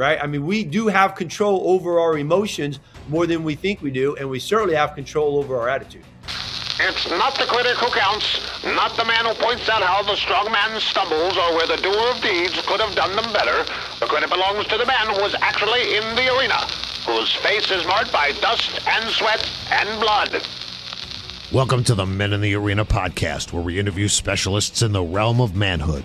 right? I mean, we do have control over our emotions more than we think we do, and we certainly have control over our attitude. It's not the critic who counts, not the man who points out how the strong man stumbles or where the doer of deeds could have done them better. The credit belongs to the man who was actually in the arena, whose face is marked by dust and sweat and blood. Welcome to the Men in the Arena podcast, where we interview specialists in the realm of manhood.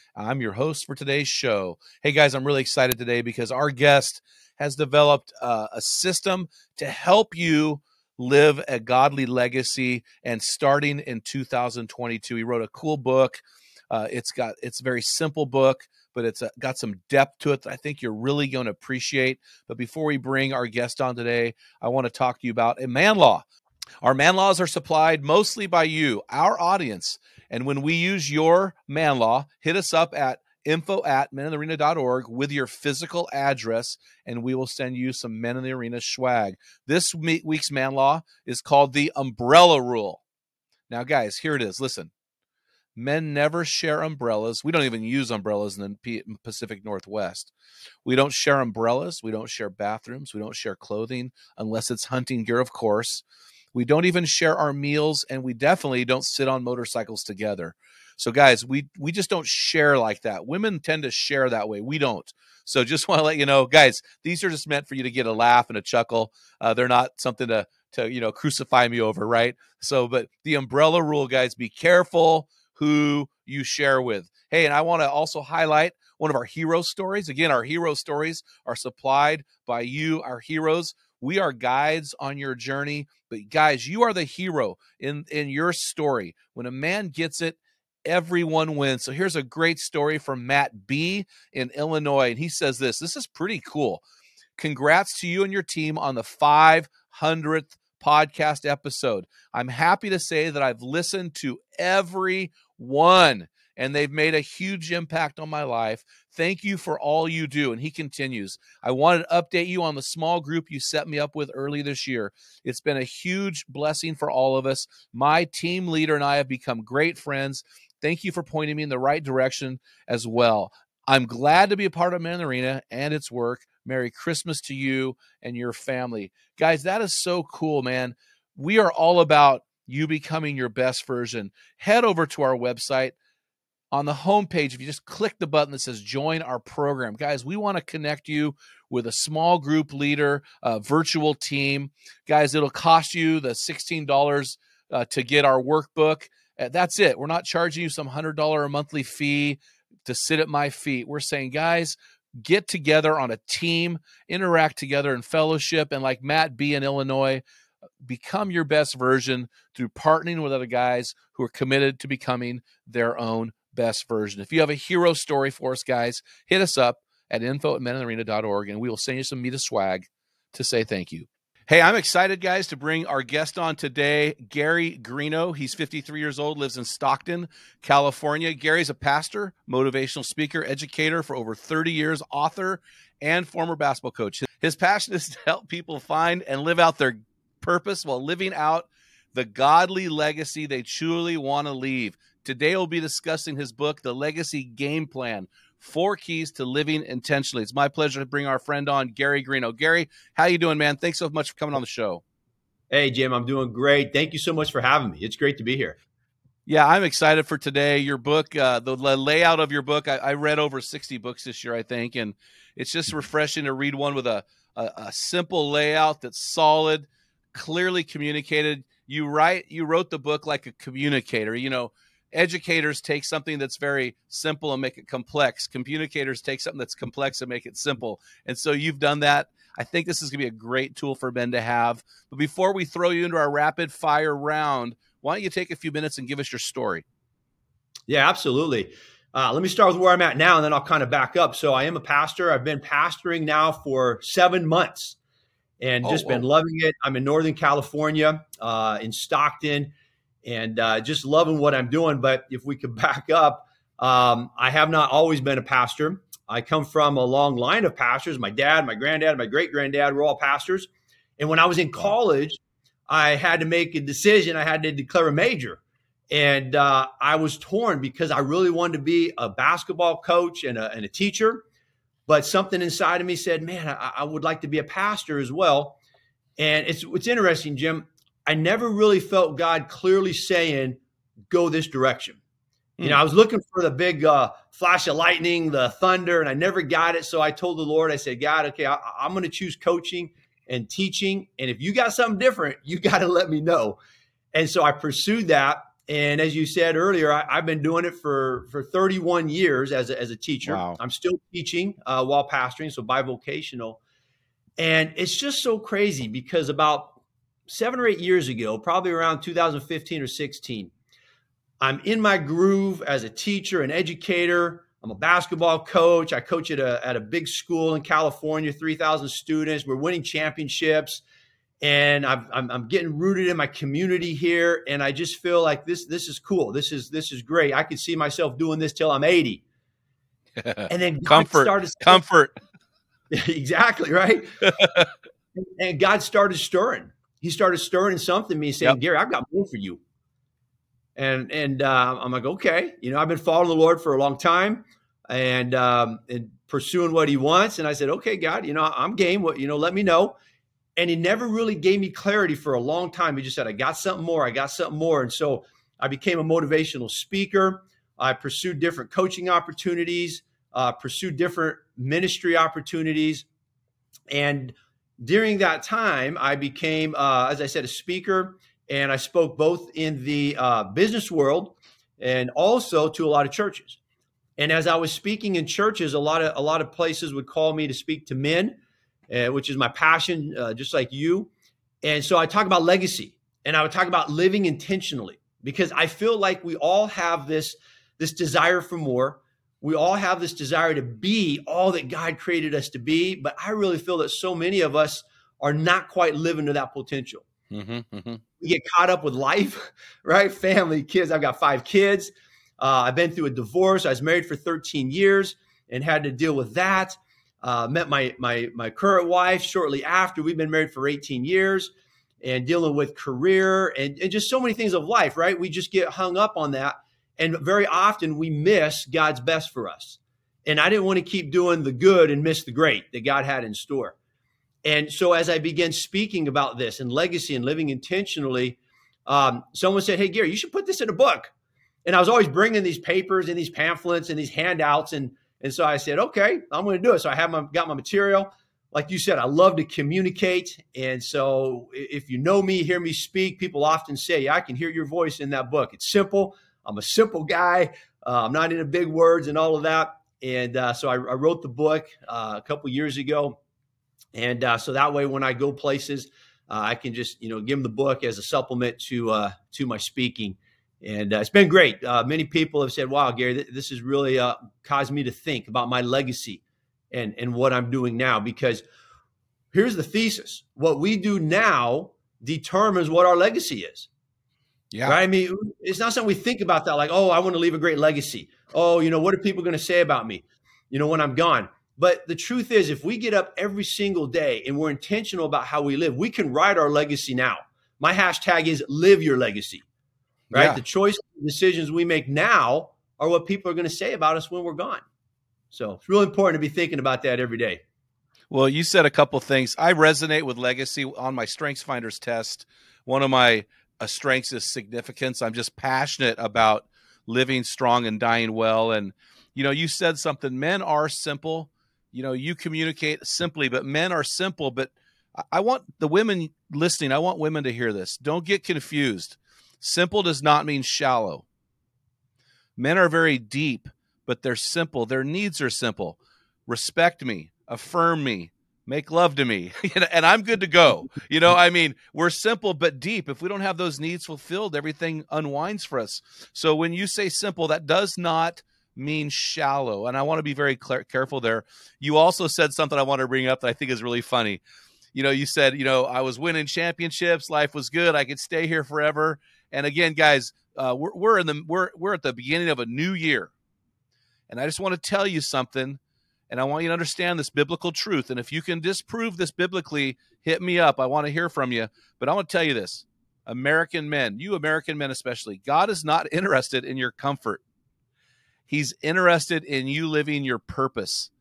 I'm your host for today's show. Hey guys, I'm really excited today because our guest has developed uh, a system to help you live a godly legacy and starting in 2022 he wrote a cool book uh, it's got it's a very simple book but it's a, uh, got some depth to it that i think you're really going to appreciate. But before we bring our guest on today i want to talk to you about a man law. Our man laws are supplied mostly by you our audience and when we use your man law, hit us up at info at meninthearena.org with your physical address, and we will send you some Men in the Arena swag. This week's man law is called the umbrella rule. Now, guys, here it is. Listen, men never share umbrellas. We don't even use umbrellas in the Pacific Northwest. We don't share umbrellas. We don't share bathrooms. We don't share clothing unless it's hunting gear, of course. We don't even share our meals, and we definitely don't sit on motorcycles together. So, guys, we we just don't share like that. Women tend to share that way. We don't. So, just want to let you know, guys, these are just meant for you to get a laugh and a chuckle. Uh, they're not something to to you know crucify me over, right? So, but the umbrella rule, guys, be careful who you share with. Hey, and I want to also highlight one of our hero stories. Again, our hero stories are supplied by you, our heroes. We are guides on your journey, but guys, you are the hero in in your story. When a man gets it, everyone wins. So here's a great story from Matt B in Illinois, and he says this. This is pretty cool. Congrats to you and your team on the 500th podcast episode. I'm happy to say that I've listened to every one and they've made a huge impact on my life. Thank you for all you do. And he continues, I wanted to update you on the small group you set me up with early this year. It's been a huge blessing for all of us. My team leader and I have become great friends. Thank you for pointing me in the right direction as well. I'm glad to be a part of Man Arena and its work. Merry Christmas to you and your family. Guys, that is so cool, man. We are all about you becoming your best version. Head over to our website, on the homepage, if you just click the button that says join our program, guys, we want to connect you with a small group leader, a virtual team. Guys, it'll cost you the $16 uh, to get our workbook. Uh, that's it. We're not charging you some $100 a monthly fee to sit at my feet. We're saying, guys, get together on a team, interact together in fellowship. And like Matt B in Illinois, become your best version through partnering with other guys who are committed to becoming their own best version. If you have a hero story for us, guys, hit us up at info at meninthearena.org and we will send you some MITA Swag to say thank you. Hey, I'm excited, guys, to bring our guest on today, Gary Greeno. He's 53 years old, lives in Stockton, California. Gary's a pastor, motivational speaker, educator for over 30 years, author, and former basketball coach. His passion is to help people find and live out their purpose while living out the godly legacy they truly want to leave. Today we'll be discussing his book, The Legacy Game Plan. Four keys to living intentionally. It's my pleasure to bring our friend on, Gary Greeno. Gary, how you doing, man? Thanks so much for coming on the show. Hey, Jim, I'm doing great. Thank you so much for having me. It's great to be here. Yeah, I'm excited for today. Your book, uh, the, layout of your book, I, I, read over 60 books this year, I think, and it's just refreshing to read one with a, a, a simple layout that's solid, clearly communicated. You write, you wrote the book like a communicator. You know, educators take something that's very simple and make it complex. Communicators take something that's complex and make it simple. And so you've done that. I think this is going to be a great tool for Ben to have. But before we throw you into our rapid fire round, why don't you take a few minutes and give us your story? Yeah, absolutely. Uh, let me start with where I'm at now, and then I'll kind of back up. So I am a pastor. I've been pastoring now for seven months, and oh, just been loving it. I'm in Northern California, uh, in Stockton, and uh, just loving what I'm doing. But if we could back up, um, I have not always been a pastor. I come from a long line of pastors. My dad, my granddad, my great granddad were all pastors. And when I was in college, I had to make a decision. I had to declare a major. And uh, I was torn because I really wanted to be a basketball coach and a, and a teacher. But something inside of me said, man, I, I, would like to be a pastor as well. And it's, it's interesting, Jim. I never really felt God clearly saying, go this direction. You know, hmm. I was looking for the big uh, flash of lightning, the thunder, and I never got it. So I told the Lord, I said, God, okay, I, I'm going to choose coaching and teaching. And if you got something different, you got to let me know. And so I pursued that. And as you said earlier, I, have been doing it for, for 31 years as a, as a teacher. Wow. I'm still teaching uh, while pastoring, so bivocational. And it's just so crazy because about seven or eight years ago, probably around 2015 or 16, I'm in my groove as a teacher an educator. I'm a basketball coach. I coach at a, at a big school in California, 3,000 students. We're winning championships. And I'm, I'm, I'm, getting rooted in my community here. And I just feel like this, this is cool. This is, this is great. I could see myself doing this till I'm 80. And then comfort, started, comfort. exactly. Right. and God started stirring. He started stirring something in me saying, yep. Gary, I've got more for you. And and uh, I'm like, okay, you know, I've been following the Lord for a long time, and um, and pursuing what He wants. And I said, okay, God, you know, I'm game. What you know, let me know. And He never really gave me clarity for a long time. He just said, I got something more. I got something more. And so I became a motivational speaker. I pursued different coaching opportunities, uh, pursued different ministry opportunities, and during that time, I became, uh, as I said, a speaker and I spoke both in the uh, business world and also to a lot of churches. And as I was speaking in churches, a lot of a lot of places would call me to speak to men, uh, which is my passion, uh, just like you. And so I talk about legacy, and I would talk about living intentionally because I feel like we all have this this desire for more. We all have this desire to be all that God created us to be, but I really feel that so many of us are not quite living to that potential. Mm-hmm, mm-hmm. We get caught up with life, right? Family, kids. I've got five kids. Uh, I've been through a divorce. I was married for 13 years and had to deal with that. Uh, met my my my current wife shortly after. We've been married for 18 years and dealing with career and, and just so many things of life, right? We just get hung up on that. And very often we miss God's best for us. And I didn't want to keep doing the good and miss the great that God had in store. And so as I began speaking about this and legacy and living intentionally, um, someone said, Hey, Gary, you should put this in a book. And I was always bringing these papers and these pamphlets and these handouts. And, and so I said, okay, I'm going to do it. So I have my, got my material. Like you said, I love to communicate. And so if you know me, hear me speak, people often say, yeah, I can hear your voice in that book. It's simple. I'm a simple guy. Uh, I'm not into big words and all of that. And uh, so I, I, wrote the book uh, a couple years ago and uh, so that way when I go places, uh, I can just you know give them the book as a supplement to uh, to my speaking. And it's been great. Many people have said, "Wow, Gary, th- this has really caused me to think about my legacy and and what I'm doing now." Because here's the thesis: what we do now determines what our legacy is. Yeah. Right? I mean, it's not something we think about that like, "Oh, I want to leave a great legacy." Oh, you know, what are people going to say about me? You know, when I'm gone but the truth is, if we get up every single day and we're intentional about how we live, we can write our legacy now. my hashtag is live your legacy. Right? Yeah. The choice decisions we make now are what people are going to say about us when we're gone. So it's really important to be thinking about that every day. Well, you said a couple things. I resonate with legacy on my Strengths Finders test. One of my uh, strengths is significance. I'm just passionate about living strong and dying well. And you know, you said something. Men are simple. You know, you communicate simply, but men are simple. But I want the women listening. I want women to hear this. Don't get confused. Simple does not mean shallow. Men are very deep, but they're simple. Their needs are simple. Respect me, affirm me, make love to me, and I'm good to go. You know, I mean, we're simple but deep. If we don't have those needs fulfilled, everything unwinds for us. So when you say simple, that does not mean shallow. And I want to be very clear, careful there. You also said something I want to bring up that I think is really funny. You know, you said, you know, I was winning championships, life was good, I could stay here forever. And again, guys, uh, we're, we're in the we're we're at the beginning of a new year, and I just want to tell you something, and I want you to understand this biblical truth. And if you can disprove this biblically, hit me up. I want to hear from you. But I want to tell you this: American men, you American men especially, God is not interested in your comfort. He's interested in you living your purpose.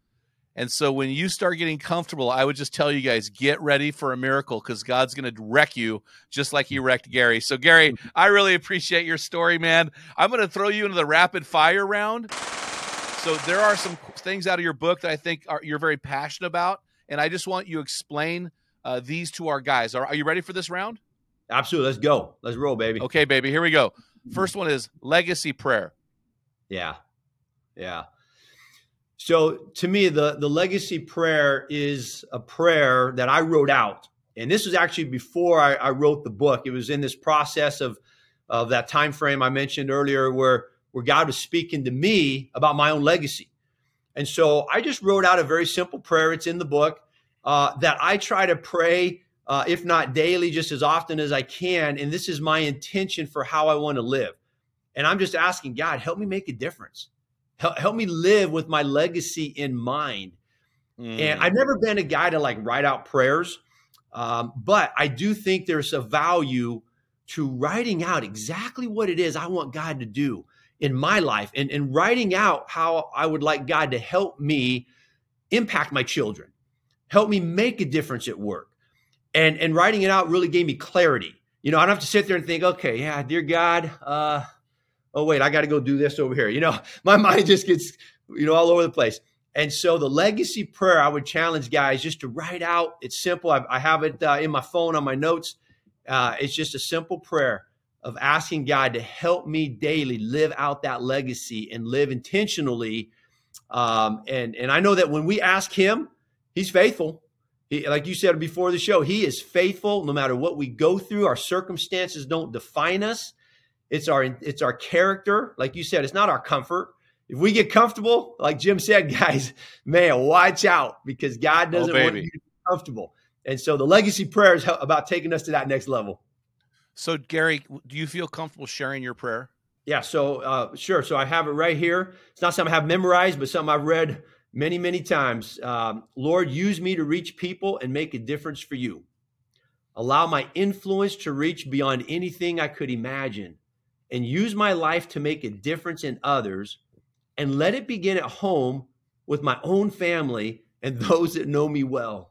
And so when you start getting comfortable, I would just tell you guys get ready for a miracle because God's going to wreck you just like he wrecked Gary. So, Gary, I really appreciate your story, man. I'm going to throw you into the rapid fire round. So, there are some things out of your book that I think are, you're very passionate about. And I just want you to explain uh, these to our guys. Are, are you ready for this round? Absolutely. Let's go. Let's roll, baby. Okay, baby. Here we go. First one is legacy prayer. Yeah. Yeah. So to me, the, the legacy prayer is a prayer that I wrote out. And this was actually before I, I wrote the book. It was in this process of, of that time frame I mentioned earlier where, where God was speaking to me about my own legacy. And so I just wrote out a very simple prayer. It's in the book uh, that I try to pray, uh, if not daily, just as often as I can. And this is my intention for how I want to live. And I'm just asking God, help me make a difference help, help me live with my legacy in mind. Mm. And I've never been a guy to like write out prayers, um, but I do think there's a value to writing out exactly what it is I want God to do in my life and, and writing out how I would like God to help me impact my children, help me make a difference at work. And, and writing it out really gave me clarity. You know, I don't have to sit there and think, okay, yeah, dear God, uh, oh wait, I got to go do this over here. You know, my mind just gets you know all over the place. And so the legacy prayer, I would challenge guys just to write out. It's simple. I, I have it uh, in my phone on my notes. Uh, it's just a simple prayer of asking God to help me daily live out that legacy and live intentionally. Um, and and I know that when we ask Him, He's faithful. He, like you said before the show, He is faithful no matter what we go through. Our circumstances don't define us. It's our it's our character. Like you said, it's not our comfort. If we get comfortable, like Jim said, guys, man, watch out because God oh, doesn't oh, want you to be comfortable. And so the legacy prayer is about taking us to that next level. So, Gary, do you feel comfortable sharing your prayer? Yeah, so uh, sure. So I have it right here. It's not something I have memorized, but something I've read many, many times. Um, Lord, use me to reach people and make a difference for you. Allow my influence to reach beyond anything I could imagine and use my life to make a difference in others and let it begin at home with my own family and those that know me well.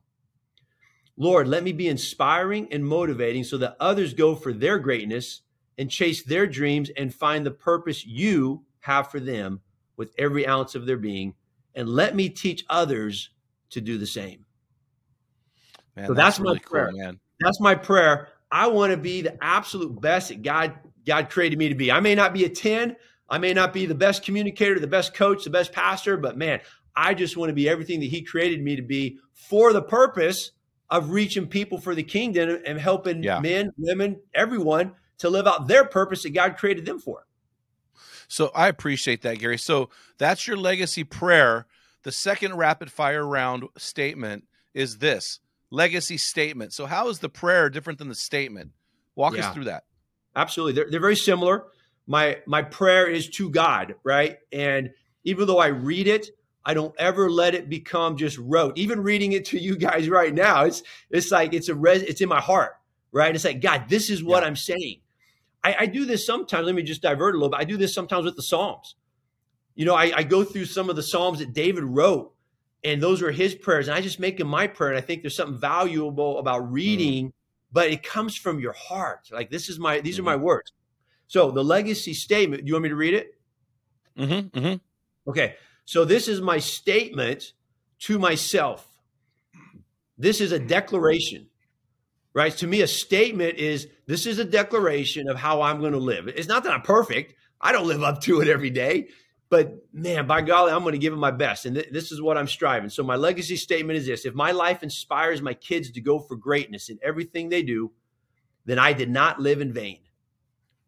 Lord, let me be inspiring and motivating so that others go for their greatness and chase their dreams and find the purpose you have for them with every ounce of their being. And let me teach others to do the same. Man, so that's, that's really my prayer. Cool, man. That's my prayer. I want to be the absolute best that God God created me to be. I may not be a 10, I may not be the best communicator, the best coach, the best pastor, but man, I just want to be everything that He created me to be for the purpose of reaching people for the kingdom and helping yeah. men, women, everyone to live out their purpose that God created them for. So I appreciate that, Gary. So that's your legacy prayer. The second rapid fire round statement is this legacy statement. So, how is the prayer different than the statement? Walk yeah. us through that. Absolutely. They're, they're very similar. My my prayer is to God, right? And even though I read it, I don't ever let it become just rote. Even reading it to you guys right now, it's it's like it's a res, it's in my heart. right? It's like, God, this is what Yeah. I'm saying. I, I do this sometimes. Let me just divert a little bit. I do this sometimes with the Psalms. You know, I, I go through some of the Psalms that David wrote, and those were his prayers, and I just make them my prayer. And I think there's something valuable about reading, but it comes from your heart. Like this is my these are my words. So the legacy statement. Do you want me to read it? Mm-hmm, mm-hmm. Okay. So this is my statement to myself. This is a mm-hmm. declaration, right? To me, a statement is this is a declaration of how I'm going to live. It's not that I'm perfect. I don't live up to it every day, but man, by golly, I'm going to give it my best. And th- this is what I'm striving. So my legacy statement is this if my life inspires my kids to go for greatness in everything they do, then I did not live in vain.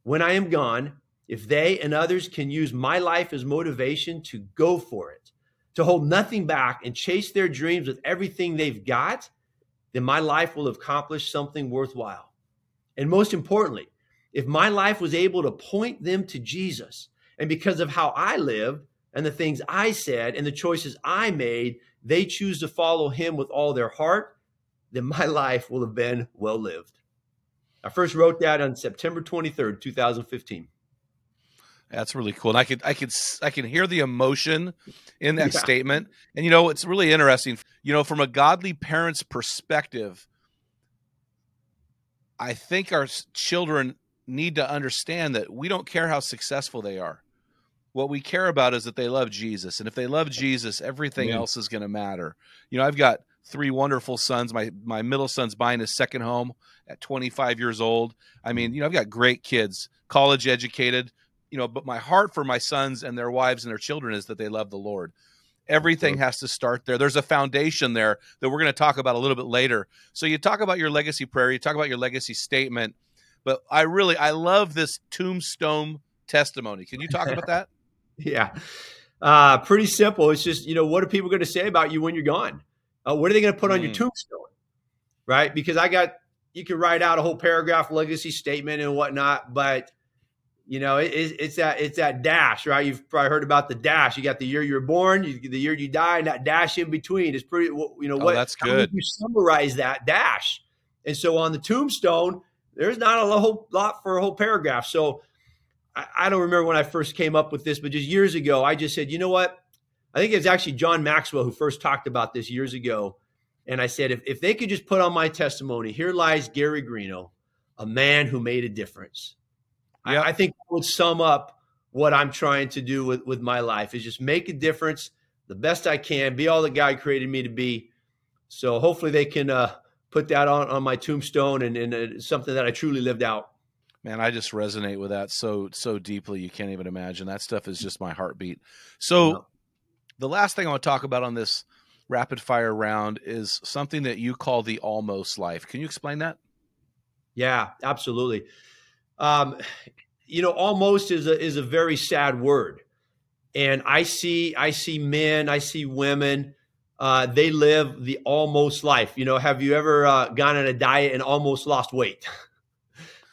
When I am gone, if they and others can use my life as motivation to go for it, to hold nothing back and chase their dreams with everything they've got, then my life will accomplish something worthwhile. And most importantly, if my life was able to point them to Jesus, and because of how I lived and the things I said and the choices I made, they choose to follow him with all their heart, then my life will have been well lived. I first wrote that on September 23rd, 2015. That's really cool. And I could I could I can hear the emotion in that Yeah. statement. And you know, it's really interesting. You know, from a godly parent's perspective, I think our children need to understand that we don't care how successful they are. What we care about is that they love Jesus. And if they love Jesus, everything Amen. else is going to matter. You know, I've got three wonderful sons. My my middle son's buying his second home at 25 years old. I mean, you know, I've got great kids, college educated, you know, but my heart for my sons and their wives and their children is that they love the Lord. Everything has to start there. There's a foundation there that we're going to talk about a little bit later. So you talk about your legacy prayer, you talk about your legacy statement, but I really I love this tombstone testimony. Can you talk about that? Yeah. Uh, pretty simple. It's just, you know, what are people going to say about you when you're gone? Uh, what are they going to put on your Mm. tombstone? Right. Because I got, you can write out a whole paragraph legacy statement and whatnot, but you know, it, it's- it's that, it's that dash, right? You've probably heard about the dash. You got the year you were born, you, the year you died, and that dash in between is pretty, you know, Oh, what, that's how good. You summarize that dash. And so on the tombstone, there's not a whole lot for a whole paragraph. So I, I don't remember when I first came up with this, but just years ago, I just said, you know what? I think it was actually John Maxwell who first talked about this years ago. And I said, if, if they could just put on my testimony, here lies Gary Greeno, a man who made a difference. I- Yeah. I, think that would sum up what I'm trying to do with, with my life is just make a difference the best I can, be all that God created me to be. So hopefully they can uh, put that on, on my tombstone and, and uh, something that I truly lived out. Man, I just resonate with that so so deeply you can't even imagine. That stuff is just my heartbeat. So Yeah. the last thing I want to talk about on this rapid fire round is something that you call the almost life. Can you explain that? Yeah, absolutely. Um, you know, almost is a is a very sad word, and I see I see men, I see women. Uh, they live the almost life. You know, have you ever uh, gone on a diet and almost lost weight?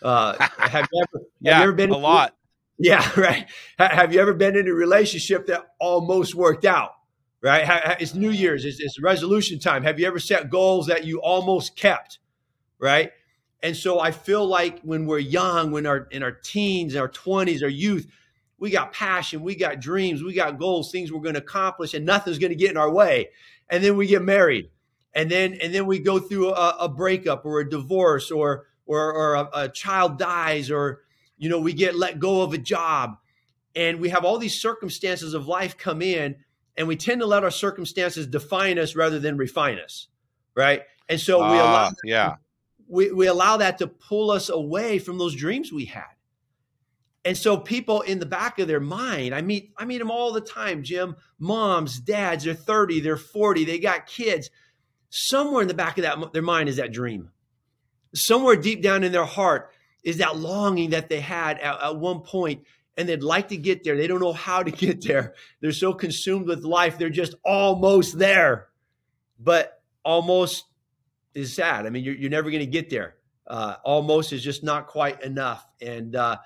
Uh, have you ever? Yeah, have you ever been a lot. Yeah, right. Ha- Have you ever been in a relationship that almost worked out? Right. Ha- It's New Year's. It's, it's resolution time. Have you ever set goals that you almost kept? Right. And so I feel like when we're young, when our in our teens, our twenties, our youth, we got passion, we got dreams, we got goals, things we're going to accomplish, and nothing's going to get in our way. And then we get married, and then and then we go through a, a breakup or a divorce, or or or a, a child dies, or you know we get let go of a job, and we have all these circumstances of life come in, and we tend to let our circumstances define us rather than refine us, right? And so we allow Ah, yeah. We, we allow that to pull us away from those dreams we had. And so people in the back of their mind, I meet I meet them all the time, Jim, moms, dads, they're 30, they're 40, they got kids. Somewhere in the back of that their mind is that dream. Somewhere deep down in their heart is that longing that they had at, at one point and they'd like to get there. They don't know how to get there. They're so consumed with life, they're just almost there. But almost is sad. I mean, you're, you're never going to get there. Uh, almost is just not quite enough. And uh,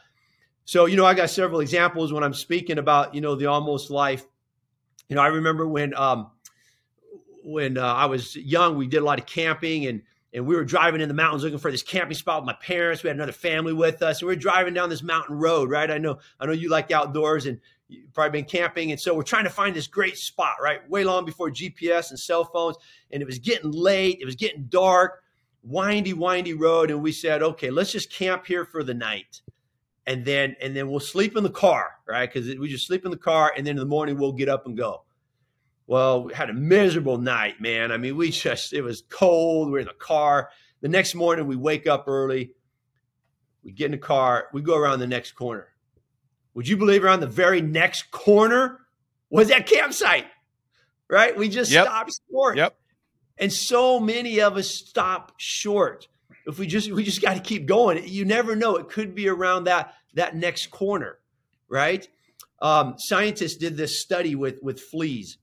so, you know, I got several examples when I'm speaking about, you know, the almost life. You know, I remember when um, when uh, I was young, we did a lot of camping, and and we were driving in the mountains looking for this camping spot with my parents. We had another family with us, and we are driving down this mountain road. Right? I know, I know you like outdoors, and probably been camping, and so we're trying to find this great spot. Right? Way long before GPS and cell phones, and it was getting late. It was getting dark, windy, windy road, and we said, okay, let's just camp here for the night, and then and then we'll sleep in the car, right? Because we just sleep in the car, and then in the morning we'll get up and go. Well, we had a miserable night, man. I mean, we just, it was cold. We're in the car. The next morning, we wake up early. We get in the car. We go around the next corner. Would you believe around the very next corner was that campsite? Right? We just yep. stopped short. Yep. And so many of us stop short. If we just we just got to keep going. You never know. It could be around that that next corner, right? Um, scientists did this study with with fleas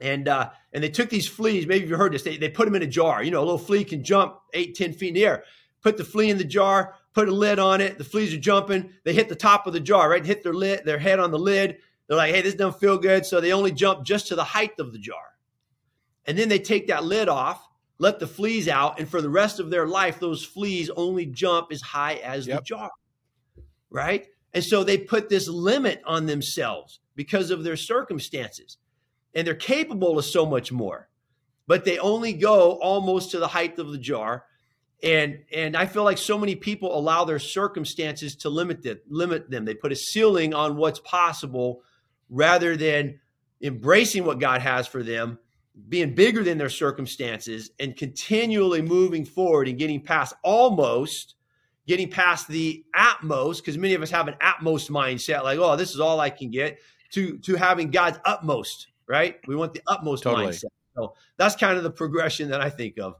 and uh, and they took these fleas. Maybe you've heard this. They, they put them in a jar. You know, a little flea can jump eight, ten feet in the air. Put the flea in the jar. Put a lid on it. The fleas are jumping. They hit the top of the jar, right? Hit their lid, their head on the lid. They're like, "Hey, this doesn't feel good." So they only jump just to the height of the jar, and then they take that lid off, let the fleas out, and for the rest of their life, those fleas only jump as high as yep. the jar, right? And so they put this limit on themselves because of their circumstances and they're capable of so much more, but they only go almost to the height of the jar. And and I feel like so many people allow their circumstances to limit it, limit them. They put a ceiling on what's possible rather than embracing what God has for them, being bigger than their circumstances, and continually moving forward and getting past almost getting past the utmost, because many of us have an utmost mindset, like, oh, this is all I can get, to to having God's utmost right? We want the utmost totally. mindset. So that's kind of the progression that I think of.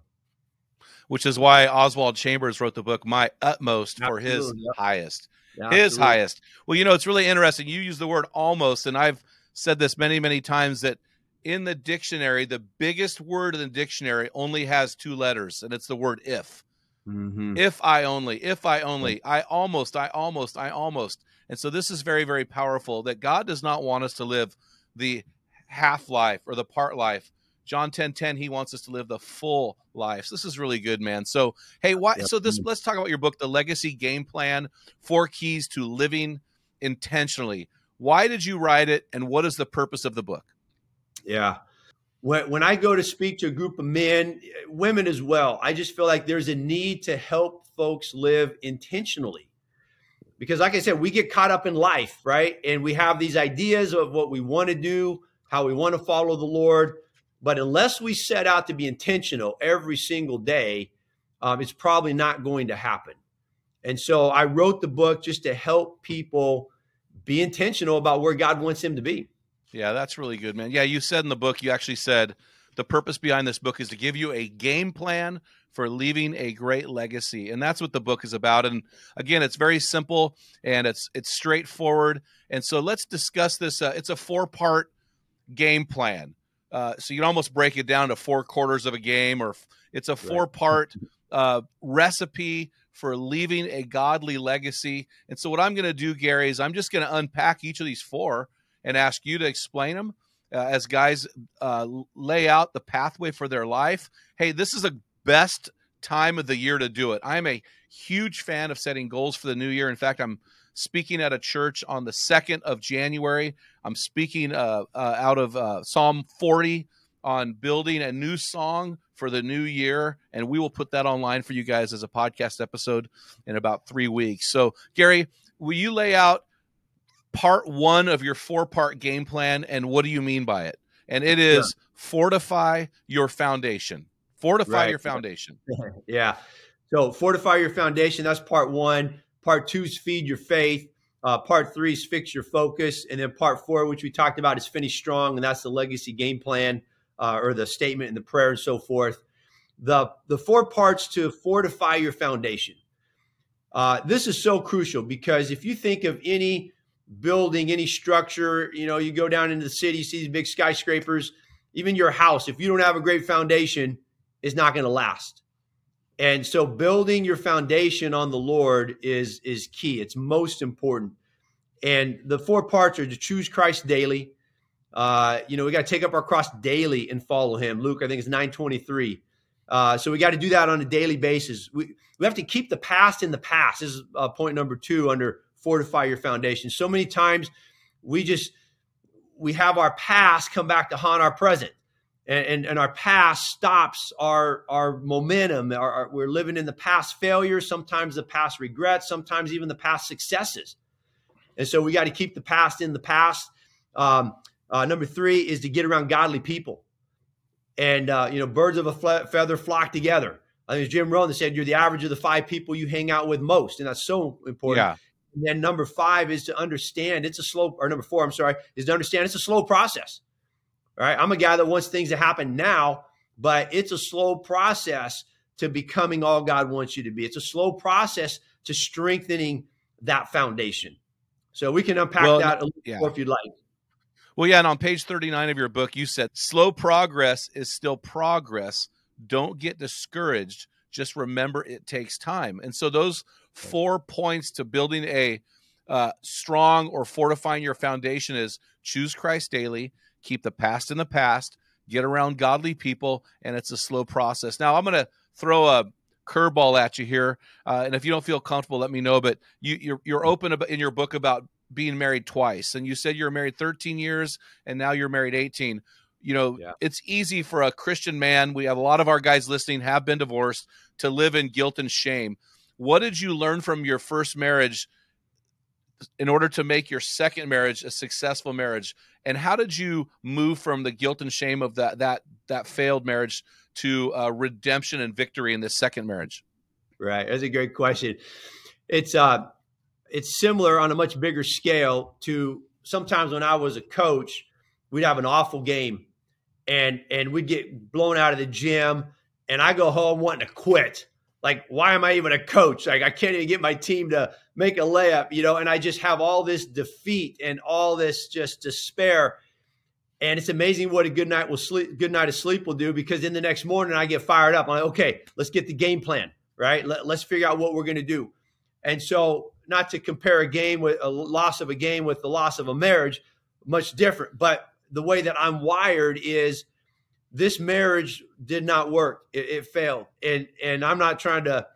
Which is why Oswald Chambers wrote the book "My Utmost" Absolutely, for his highest, his highest. Well, you know, it's really interesting. You use the word "almost," and I've said this many, many times that in the dictionary, the biggest word in the dictionary only has two letters, and it's the word "if." Mm-hmm. If I only, if I only, I almost, I almost, I almost. And so this is very, very powerful that God does not want us to live the half life or the part life. John 10 10, he wants us to live the full life. So this is really good, man. So, hey, why? Yep. So, this let's talk about your book, The Legacy Game Plan Four Keys to Living Intentionally. Why did you write it, and what is the purpose of the book? Yeah. When, when I go to speak to a group of men, women as well, I just feel like there's a need to help folks live intentionally because like i said we get caught up in life right and we have these ideas of what we want to do how we want to follow the Lord. But unless we set out to be intentional every single day, um, it's probably not going to happen. And so I wrote the book just to help people be intentional about where God wants them to be. Yeah, that's really good, man. Yeah, you said in the book, you actually said the purpose behind this book is to give you a game plan for leaving a great legacy and that's what the book is about and again it's very simple and it's it's straightforward and so let's discuss this uh, it's a four part game plan. Uh, so you can almost break it down to four quarters of a game, or it's a four part uh, recipe for leaving a godly legacy. And so, what I'm going to do, Gary, is I'm just going to unpack each of these four and ask you to explain them uh, as guys uh, lay out the pathway for their life. Hey, this is a best time of the year to do it. I'm a huge fan of setting goals for the new year. In fact, I'm speaking at a church on the 2nd of January. I'm speaking uh, uh, out of uh, Psalm 40 on building a new song for the new year. And we will put that online for you guys as a podcast episode in about three weeks. So, Gary, will you lay out part one of your four part game plan? And what do you mean by it? And it is fortify your foundation. Fortify right. your foundation. yeah. So, fortify your foundation. That's part one. Part two is feed your faith. Uh, part three is fix your focus. And then part four, which we talked about, is finish strong. And that's the legacy game plan uh, or the statement and the prayer and so forth. The, the four parts to fortify your foundation. Uh, this is so crucial because if you think of any building, any structure, you know, you go down into the city, see these big skyscrapers, even your house, if you don't have a great foundation, is not going to last. And so building your foundation on the Lord is is key. It's most important. And the four parts are to choose Christ daily. Uh, you know, we got to take up our cross daily and follow him. Luke, I think it's 923. Uh, so we got to do that on a daily basis. We we have to keep the past in the past. This is uh, point number two under fortify your foundation. So many times we just we have our past come back to haunt our present. And, and, and our past stops our our momentum. Our, our, we're living in the past failures, sometimes the past regrets, sometimes even the past successes. And so we got to keep the past in the past. Um, uh, number three is to get around godly people. And, uh, you know, birds of a feather flock together. I think Jim Rohn said you're the average of the five people you hang out with most. And that's so important. Yeah. And then number five is to understand it's a slow, or number four, I'm sorry, is to understand it's a slow process. All right. I'm a guy that wants things to happen now, but it's a slow process to becoming all God wants you to be. It's a slow process to strengthening that foundation. So we can unpack well, that a little yeah. more if you'd like. Well, yeah, and on page 39 of your book, you said slow progress is still progress. Don't get discouraged. Just remember it takes time. And so those four points to building a uh, strong or fortifying your foundation is choose Christ daily, keep the past in the past, get around godly people, and it's a slow process. Now, I'm going to throw a curveball at you here, uh, and if you don't feel comfortable, let me know. But you, you're you're open in your book about being married twice, and you said you were married 13 years, and now you're married 18 you know yeah. it's easy for a christian man we have a lot of our guys listening have been divorced to live in guilt and shame what did you learn from your first marriage in order to make your second marriage a successful marriage? And how did you move from the guilt and shame of that that that failed marriage to uh, redemption and victory in this second marriage? Right, that's a great question. It's uh, it's similar on a much bigger scale to sometimes when I was a coach, we'd have an awful game, and and we'd get blown out of the gym, and I go home wanting to quit like why am i even a coach? Like i can't even get my team to make a layup you know? And i just have all this defeat and all this just despair. And it's amazing what a good night will sleep good night of sleep will do because in the next morning i get fired up. I'm like okay let's get the game plan right? Let, let's figure out what we're going to do. And so not to compare a game with a loss of a game with the loss of a marriage much different. But the way that i'm wired is this marriage did not work. It, it, failed, and and I'm not trying to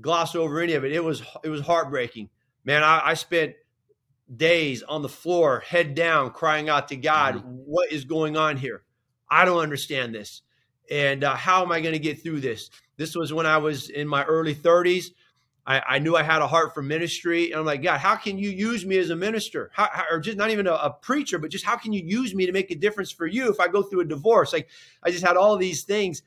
gloss over any of it. It was it was heartbreaking, man. I, I spent days on the floor, head down, crying out to God, mm-hmm. "What is going on here? I don't understand this, and uh, how am I going to get through this?" This was when I was in my early 30s. I, I, knew I had a heart for ministry. And I'm like, God, how can you use me as a minister? How, how, or just not even a, a, preacher, but just how can you use me to make a difference for you if I go through a divorce? Like I just had all these things.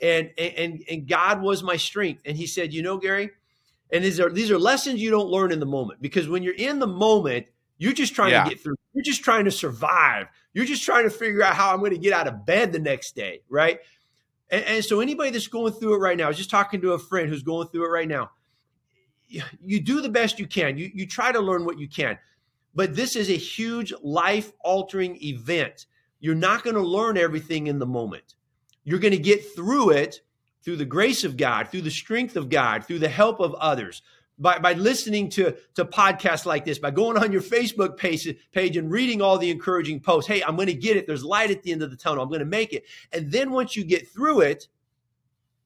And, and, and God was my strength. And he said, you know, Gary, and these are, these are lessons you don't learn in the moment because when you're in the moment, you're just trying yeah. to get through. You're just trying to survive. You're just trying to figure out how I'm going to get out of bed the next day. Right. And, and so anybody that's going through it right now, I was just talking to a friend who's going through it right now you do the best you can. You, you try to learn what you can. But this is a huge life altering event. You're not going to learn everything in the moment. You're going to get through it through the grace of God, through the strength of God, through the help of others. By, by listening to, to podcasts like this, by going on your Facebook page, page and reading all the encouraging posts. Hey, I'm going to get it. There's light at the end of the tunnel. I'm going to make it. And then once you get through it,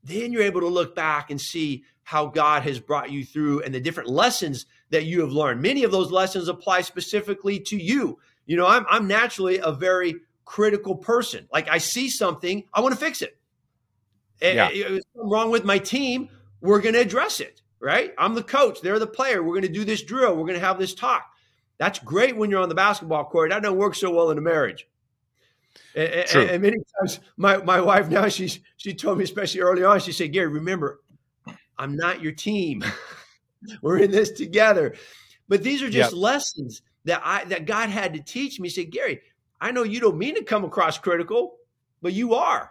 then you're able to look back and see how God has brought you through and the different lessons that you have learned. Many of those lessons apply specifically to you. You know, I'm, I'm naturally a very critical person. Like I see something, I want to fix it. Yeah. If something wrong with my team, we're going to address it, right? I'm the coach, they're the player. We're going to do this drill, we're going to have this talk. That's great when you're on the basketball court. That don't work so well in a marriage. And, and, many times, my, my wife now she's she told me, especially early on, she said, "Gary, remember, I'm not your team. We're in this together." But these are just yep. lessons that I that God had to teach me. He said, "Gary, I know you don't mean to come across critical, but you are.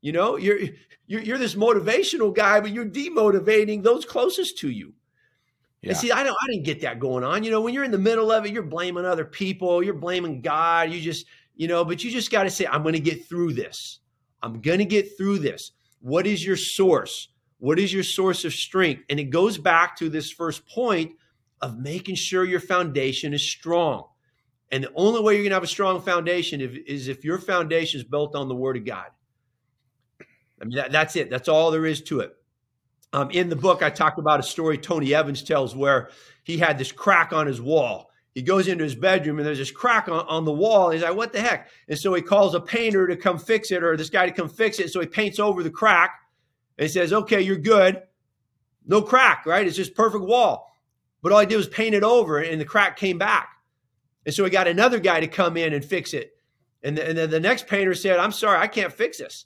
You know, you're you're, you're this motivational guy, but you're demotivating those closest to you." Yeah. And see, I don't I didn't get that going on. You know, when you're in the middle of it, you're blaming other people, you're blaming God, you just you know, but you just got to say, I'm going to get through this. I'm going to get through this. What is your source? What is your source of strength? And it goes back to this first point of making sure your foundation is strong. And the only way you're going to have a strong foundation is if your foundation is built on the Word of God. I mean, that, that's it. That's all there is to it. Um, in the book, I talked about a story Tony Evans tells where he had this crack on his wall. He goes into his bedroom and there's this crack on, on the wall. He's like, what the heck? And so he calls a painter to come fix it or this guy to come fix it. So he paints over the crack and he says, okay, you're good. No crack, right? It's just perfect wall. But all I did was paint it over and the crack came back. And so he got another guy to come in and fix it. And, the, and then the next painter said, I'm sorry, I can't fix this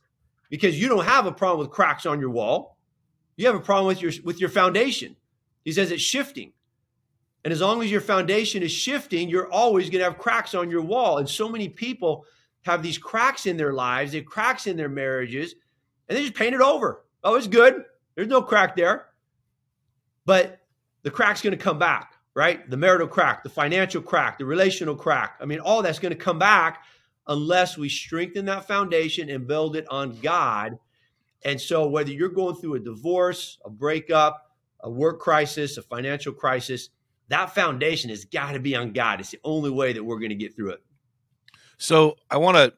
because you don't have a problem with cracks on your wall. You have a problem with your with your foundation. He says it's shifting. And as long as your foundation is shifting, you're always going to have cracks on your wall. And so many people have these cracks in their lives, they have cracks in their marriages, and they just paint it over. Oh, it's good. There's no crack there. But the crack's going to come back, right? The marital crack, the financial crack, the relational crack. I mean, all that's going to come back unless we strengthen that foundation and build it on God. And so, whether you're going through a divorce, a breakup, a work crisis, a financial crisis, that foundation has got to be on God. It's the only way that we're going to get through it. So, I want to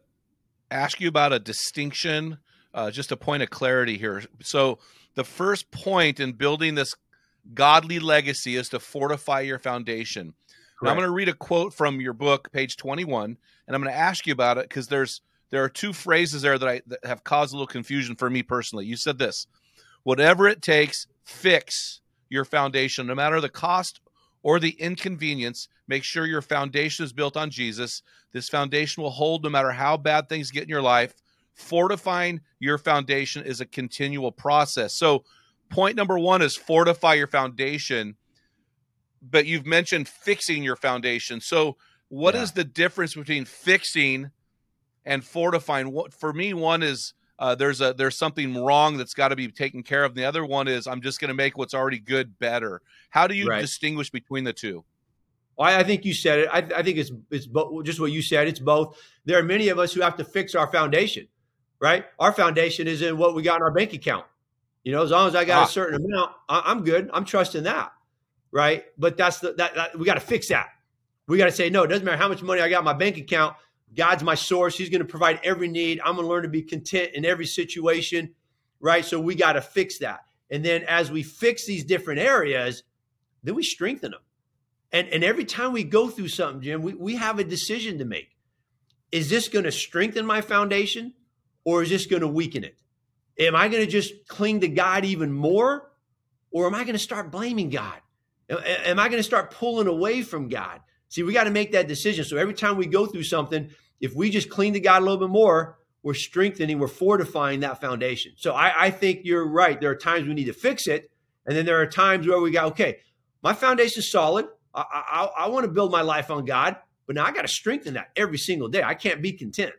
ask you about a distinction, uh, just a point of clarity here. So, the first point in building this godly legacy is to fortify your foundation. Now, I'm going to read a quote from your book, page 21, and I'm going to ask you about it because there's there are two phrases there that I that have caused a little confusion for me personally. You said this: "Whatever it takes, fix your foundation, no matter the cost or the inconvenience. Make sure your foundation is built on Jesus. This foundation will hold no matter how bad things get in your life. Fortifying your foundation is a continual process. So, point number one is fortify your foundation. But you've mentioned fixing your foundation. So, what yeah. is the difference between fixing and fortifying? What for me, one is uh, there's a there's something wrong that's got to be taken care of. And the other one is I'm just going to make what's already good better. How do you right. distinguish between the two? Well, I think you said it. I, I think it's it's bo- just what you said. It's both. There are many of us who have to fix our foundation, right? Our foundation is in what we got in our bank account. You know, as long as I got ah. a certain amount, I, am good. I'm trusting that, right? But that's the that, that we got to fix that. We got to say no. It doesn't matter how much money I got in my bank account. God's my source. He's going to provide every need. I'm going to learn to be content in every situation, right? So we got to fix that. And then as we fix these different areas, then we strengthen them. And, and every time we go through something, Jim, we, we have a decision to make. Is this going to strengthen my foundation or is this going to weaken it? Am I going to just cling to God even more or am I going to start blaming God? Am I going to start pulling away from God? See, we got to make that decision. So every time we go through something, if we just cling to God a little bit more, we're strengthening, we're fortifying that foundation. So I, I think you're right. There are times we need to fix it. And then there are times where we go, okay, my foundation is solid. I, I, I want to build my life on God, but now I got to strengthen that every single day. I can't be content.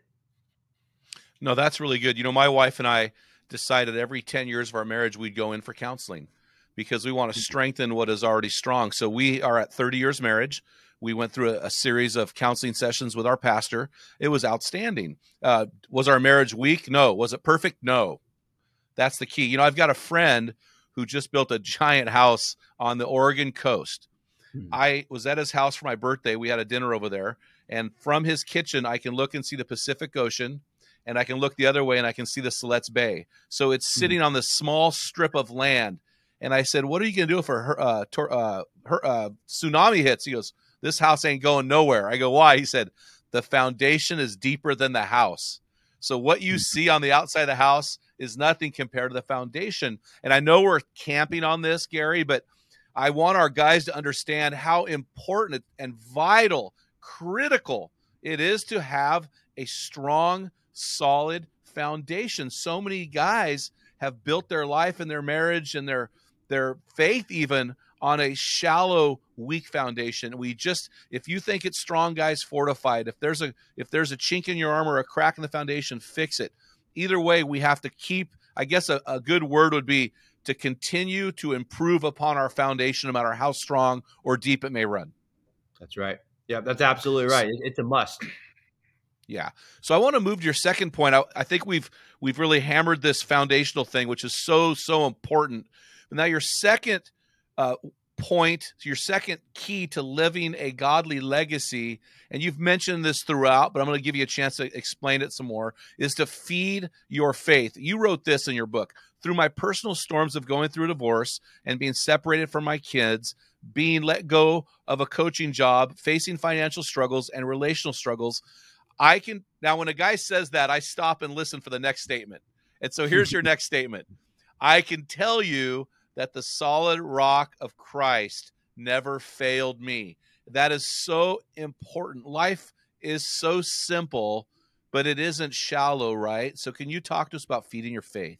No, that's really good. You know, my wife and I decided every 10 years of our marriage, we'd go in for counseling because we want to strengthen what is already strong. So we are at 30 years marriage. We went through a, a, series of counseling sessions with our pastor. It was outstanding. Uh, was our marriage weak? No. Was it perfect? No. That's the key. You know, I've got a friend who just built a giant house on the Oregon coast. Hmm. I was at his house for my birthday. We had a dinner over there. And from his kitchen, I can look and see the Pacific Ocean and I can look the other way and I can see the Siletz Bay. So it's hmm. sitting on this small strip of land. And I said, "What are you going to do if a uh, tor- uh, her, uh, tsunami hits?" He goes, this house ain't going nowhere. I go, why? He said, the foundation is deeper than the house. So what you mm-hmm. see on the outside of the house is nothing compared to the foundation. And I know we're camping on this, Gary, but I want our guys to understand how important and vital, critical it is to have a strong, solid foundation. So many guys have built their life and their marriage and their their faith even on a shallow weak foundation. We just if you think it's strong guys fortified if there's a if there's a chink in your armor a crack in the foundation fix it. Either way we have to keep i guess a, a good word would be to continue to improve upon our foundation no matter how strong or deep it may run. That's right. Yeah that's absolutely right. It's a must yeah so i want to move to your second point I, I think we've we've really hammered this foundational thing which is so so important but now your second uh, point, your second key to living a godly legacy, and you've mentioned this throughout, but I'm going to give you a chance to explain it some more, is to feed your faith. You wrote this in your book. Through my personal storms of going through a divorce and being separated from my kids, being let go of a coaching job, facing financial struggles and relational struggles, I can now when a guy says that, I stop and listen for the next statement. And so here's your next statement. I can tell you that the solid rock of Christ never failed me. That is so important. Life is so simple, but it isn't shallow, right? So can you talk to us about feeding your faith?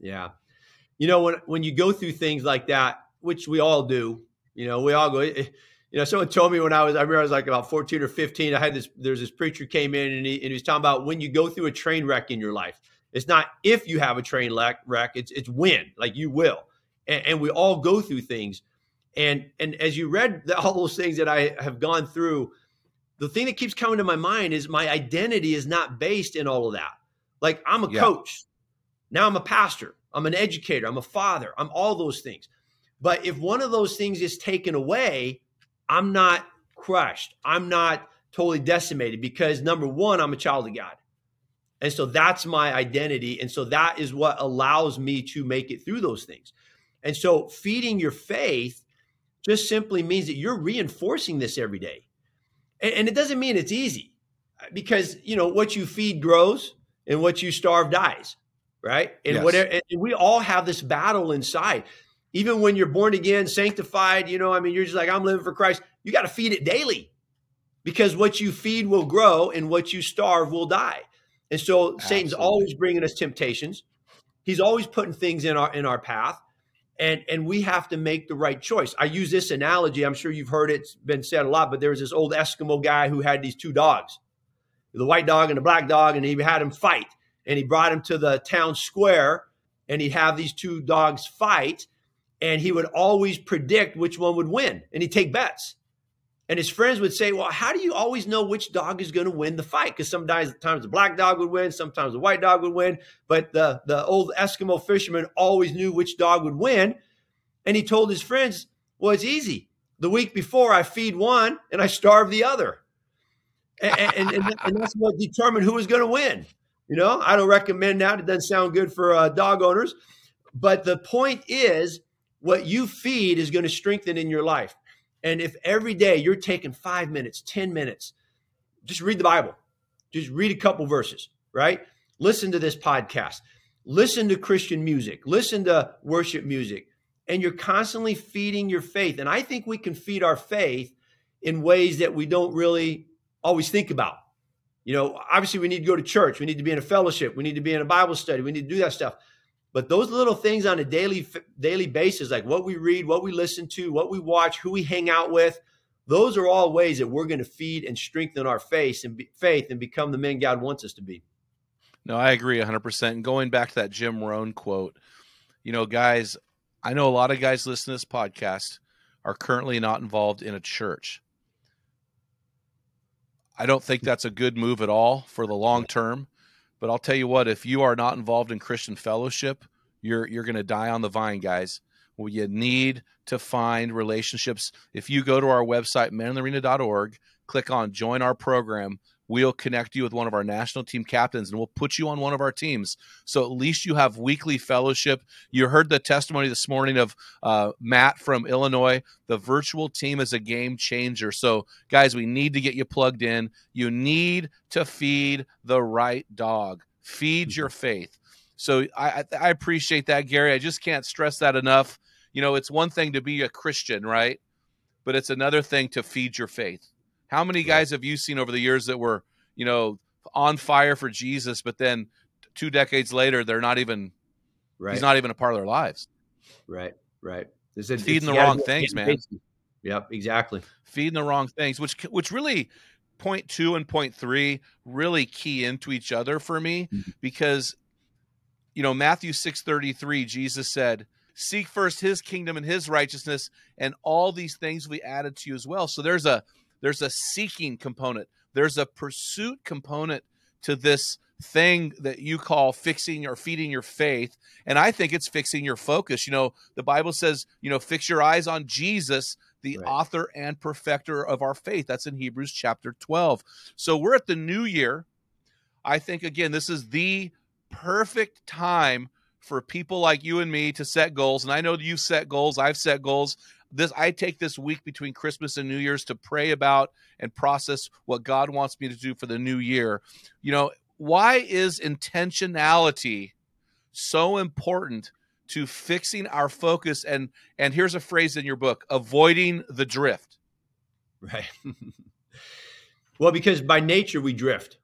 Yeah. You know, when when you go through things like that, which we all do, you know, we all go eh, you know, someone told me when I was, I remember I was like about 14 or 15. I had this, there's this preacher came in and he, and he was talking about when you go through a train wreck in your life. It's not if you have a train wreck, it's it's when, like you will and, and we all go through things. And and as you read the, all those things that I have gone through, the thing that keeps coming to my mind is my identity is not based in all of that. Like I'm a yeah. coach, now I'm a pastor, I'm an educator, I'm a father, I'm all those things. But if one of those things is taken away, I'm not crushed. I'm not totally decimated because number one, I'm a child of God. And so that's my identity. And so that is what allows me to make it through those things. And so feeding your faith just simply means that you're reinforcing this every day. And, and, it doesn't mean it's easy because, you know, what you feed grows and what you starve dies, right? And yes. whatever, and we all have this battle inside. Even when you're born again, sanctified, you know, I mean, you're just like, I'm living for Christ. You got to feed it daily because what you feed will grow and what you starve will die. And so Absolutely. Satan's always bringing us temptations. He's always putting things in our in our path and and we have to make the right choice. I use this analogy. I'm sure you've heard it's been said a lot, but there was this old Eskimo guy who had these two dogs, the white dog and the black dog, and he had them fight. And he brought him to the town square, and he'd have these two dogs fight, and he would always predict which one would win, and he'd take bets. And his friends would say, Well, how do you always know which dog is going to win the fight? Because sometimes the black dog would win, sometimes the white dog would win. But the, the old Eskimo fisherman always knew which dog would win. And he told his friends, Well, it's easy. The week before, I feed one and I starve the other. And, and, and, that's what determined who was going to win. You know, I don't recommend that. It doesn't sound good for uh, dog owners. But the point is, what you feed is going to strengthen in your life. And if every day you're taking five minutes, 10 minutes, just read the Bible, just read a couple verses, right? Listen to this podcast, listen to Christian music, listen to worship music, and you're constantly feeding your faith. And I think we can feed our faith in ways that we don't really always think about. You know, obviously, we need to go to church, we need to be in a fellowship, we need to be in a Bible study, we need to do that stuff. But those little things on a daily daily basis, like what we read, what we listen to, what we watch, who we hang out with, those are all ways that we're going to feed and strengthen our faith and be, faith and become the men God wants us to be. No, I agree 100%. And going back to that Jim Rohn quote, you know, guys, I know a lot of guys listening to this podcast are currently not involved in a church. I don't think that's a good move at all for the long term. But I'll tell you what, if you are not involved in Christian fellowship, you're you're going to die on the vine, guys. Well, you need to find relationships. If you go to our website, meninthearena.org, click on join our program, we'll connect you with one of our national team captains and we'll put you on one of our teams. So at least you have weekly fellowship. You heard the testimony this morning of uh, Matt from Illinois. The virtual team is a game changer. So, guys, we need to get you plugged in. You need to feed the right dog, feed your faith. So I, I appreciate that, Gary. I just can't stress that enough. You know, it's one thing to be a Christian, right? But it's another thing to feed your faith. How many guys have you seen over the years that were, you know, on fire for Jesus, but then two decades later they're not even right. he's not even a part of their lives. Right, right. It's, it's feeding the wrong things, man. Yep, exactly. Feeding the wrong things, which which really point two and point three really key into each other for me mm-hmm. because you know Matthew six thirty three Jesus said, "Seek first His kingdom and His righteousness, and all these things will be added to you as well." So there's a there's a seeking component, there's a pursuit component to this thing that you call fixing or feeding your faith. And i think it's fixing your focus. You know the bible says you know fix your eyes on jesus the right. author and perfecter of our faith. That's in hebrews chapter 12 so we're at the new year. I think again this is the perfect time for people like you and me to set goals. And i know you've set goals. I've set goals this i take this week between christmas and new year's to pray about and process what god wants me to do for the new year. You know why is intentionality so important to fixing our focus and and here's a phrase in your book avoiding the drift? Right. Well because by nature we drift.